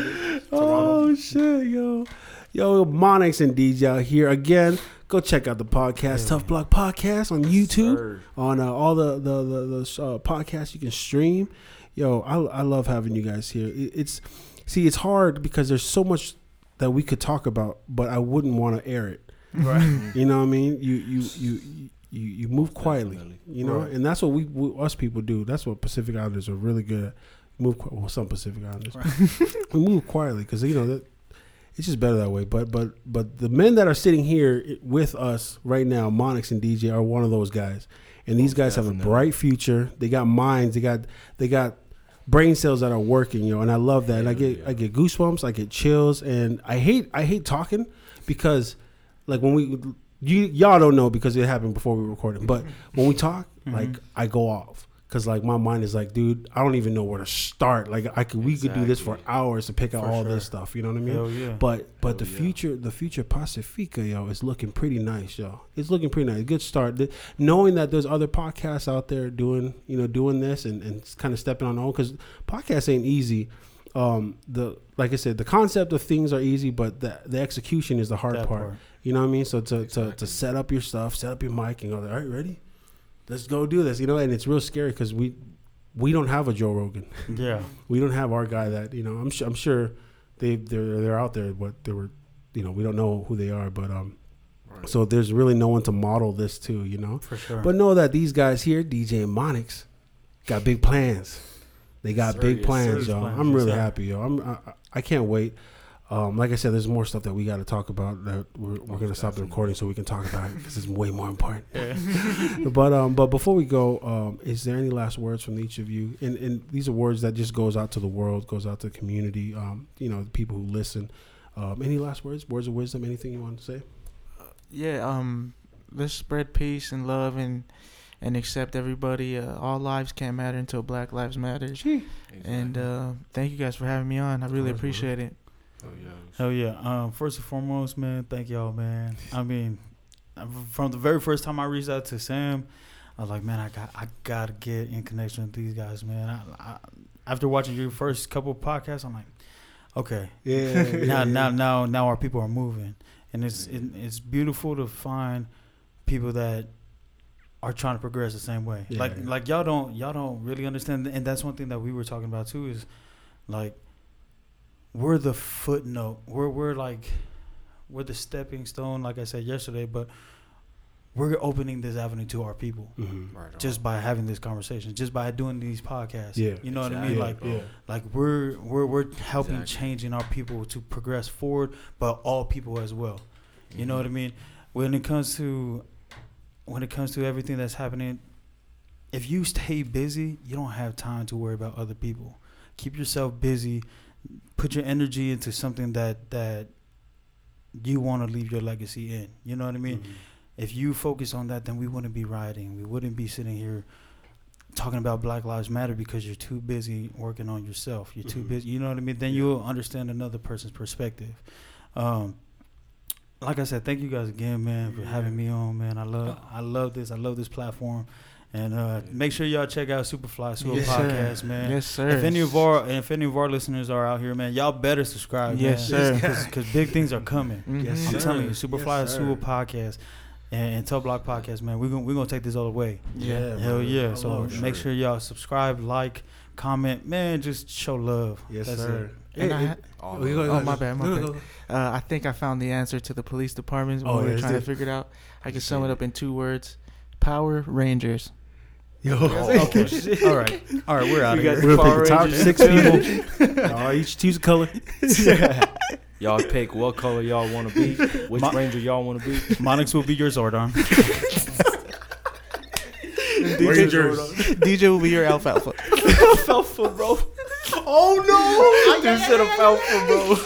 Oh shit, yo, yo, Monikkz and DJ out here again. Go check out the podcast, Tuf Block Podcast on YouTube, Sir. on uh, all the the the, the uh, podcasts you can stream. Yo, I I love having you guys here. It, it's see, it's hard because there's so much that we could talk about, but I wouldn't want to air it. Right. You know what I mean? You you you you you move quietly. Definitely. You know, Right. and that's what we, we us people do. That's what Pacific Islanders are really good at. Move well, some Pacific Islanders. we move quietly because you know that it's just better that way. But but but the men that are sitting here with us right now, Monikkz and DJ, are one of those guys. And these Most guys have a bright future. They got minds. They got they got brain cells that are working. You know, and I love that. And I get yeah. I get goosebumps. I get chills. And I hate I hate talking because like when we you y'all don't know because it happened before we recorded. But when we talk, Mhm. like I go off because like my mind is like, dude, I don't even know where to start. Like I could we could do this for hours to pick out For all sure. this stuff. You know what I mean? Hell yeah. But but Hell the yeah. future the future Pacifica yo is looking pretty nice yo. It's looking pretty nice. Good start. The- knowing that there's other podcasts out there doing you know doing this and and kind of stepping on their own because podcasts ain't easy. Um, the like I said, the concept of things are easy, but the the execution is the hard part. part. You know what I mean? So to, to, to set up your stuff, set up your mic, and go, all right, ready? Let's go do this. You know, and it's real scary because we we don't have a Joe Rogan. Yeah. We don't have our guy that you know. I'm sure I'm sure they they're they're out there, but they were you know we don't know who they are, but um. Right. So there's really no one to model this to, you know. For sure. But know that these guys here, DJ and Monikkz, got big plans. They got big plans, sir. yo. Plans, I'm really sir. happy, yo. I'm I, I can't wait. Um, like I said, there's more stuff that we got to talk about. That we're, we're gonna stop the recording so we can talk about it because it's way more important. yeah. but um, but before we go, um, is there any last words from each of you? And and these are words that just goes out to the world, goes out to the community. Um, you know, the people who listen. Um, any last words? Words of wisdom? Anything you want to say? yeah, um, let's spread peace and love and and accept everybody. Uh, all lives can't matter until Black Lives Matter. And uh, thank you guys for having me on. I really course, appreciate it. Oh, yeah. Hell yeah. Um, first and foremost, man, thank y'all, man. I mean, from the very first time I reached out to Sam, I was like, man, I got, I gotta get in connection with these guys, man. I, I, after watching your first couple podcasts, I'm like, okay, Yeah. now, now, now, now our people are moving, and it's, it, it's beautiful to find people that are trying to progress the same way. Yeah. Like, like y'all don't, y'all don't really understand, and that's one thing that we were talking about too. Is like we're the footnote. We're we're like we're the stepping stone, like I said yesterday, but we're opening this avenue to our people Mhm. Right just by having this conversation, just by doing these podcasts. Yeah. you know what I mean. Like yeah. like we're we're we're helping Exactly. changing our people to progress forward, but all people as well. You know what I mean? When it comes to when it comes to everything that's happening, if you stay busy, you don't have time to worry about other people. Keep yourself busy. Put your energy into something that that you want to leave your legacy in. You know what I mean? Mhm. If you focus on that, then we wouldn't be rioting. We wouldn't be sitting here talking about Black Lives Matter because you're too busy working on yourself. You're too Mhm. busy. You know what I mean? Then you'll understand another person's perspective. Um, like I said, thank you guys again, man, for having me on, man. I love, I love this. I love this platform, and uh, make sure y'all check out Superfly Super Yes, sir. Podcast, man. Yes, sir. If any of our, if any of our listeners are out here, man, y'all better subscribe, Yes, man. sir. Because big things are coming. Mhm. Yes, I'm sir. telling you, Superfly Yes, Super. Podcast and, and Tuf Block Podcast, man. We're gonna we're gonna take this all the way. Yeah. Hell brother. yeah! I So make it. sure y'all subscribe, like, comment, man. Just show love. Yes, That's sir. it. And Hey, I hey, ha- All oh, you go- Oh, my bad, my bad. go- go. Uh, I think I found the answer to the police department when Oh, we were yeah, trying to figure it out. I can sum it up in two words: Power Rangers. Yo, oh, okay. all right, all right. We're out of You here. We're gonna pick Power the top six people. Y'all each choose a color. Y'all pick what color y'all want to be, which My- ranger y'all want to be. Monikkz will be your Zordon. Rangers. DJ will be your alfalfa. Alfalfa, bro. Oh no! You said alfalfa, bro.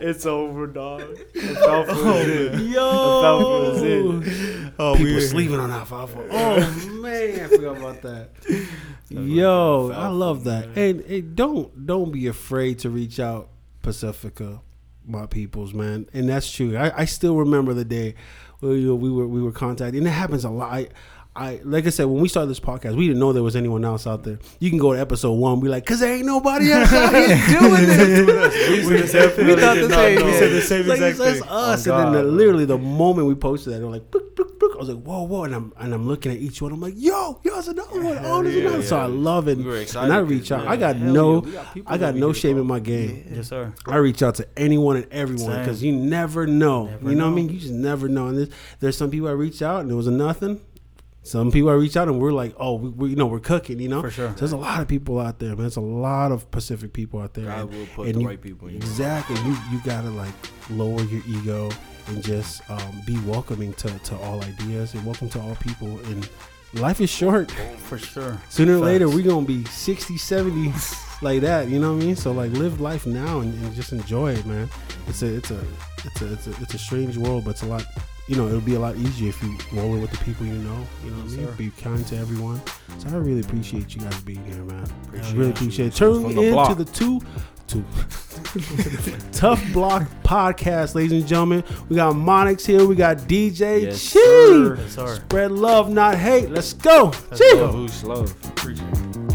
It's over, dog. Oh, alfalfa is it. Yo, Alfalfa is it. Oh, people weird. sleeping on alfalfa. Oh man, I forgot about that. Yo, I love that. And, and don't don't be afraid to reach out, Pacifica, my peoples, man. And that's true. I, I still remember the day where we were we were contacted, and it happens a lot. I, I like I said when we started this podcast, we didn't know there was anyone else out there. You can go to episode one, be like, "Cause there ain't nobody else out here doing this." We said We thought the same. We said the same It's like, exact it's, it's thing. us, Oh, and then the, literally the moment we posted that, they're like, book, book, book. I was like, whoa, whoa, and I'm and I'm looking at each one. I'm like, yo, yo, there's another one. Oh, there's yeah, another. So. I love it, We were and I reach out. yeah, I got hell no, yeah, got I got no shame in my game. Yes, sir. I reach out to anyone and everyone because you never know. Never you know, what I mean? You just never know. And there's, there's some people I reach out and there was a nothing. Some people I reach out and we're like, oh, we, we you know, we're cooking. You know, For sure. So there's a lot of people out there, man. There's a lot of Pacific people out there. God and- will put and the you- right people in you. Exactly. You you gotta like lower your ego and just um, be welcoming to, to all ideas and welcome to all people. And life is short. For sure. Sooner or later, we're gonna be 60, 70 like that. You know what I mean? So like, live life now and, and just enjoy it, man. It's a it's a it's a it's a it's a strange world, but it's a lot. You know, it'll be a lot easier if you roll it with the people you know. You know what Yes, I mean? sir. Be kind to everyone. So I really appreciate you guys being here, man. I really appreciate it. Turn the into the two, two Tuf Block Podcast, ladies and gentlemen. We got Monikkz here. We got DJ Yes, Chi. Yes. Spread love, not hate. Let's go. Let's Chi. go. Love, love.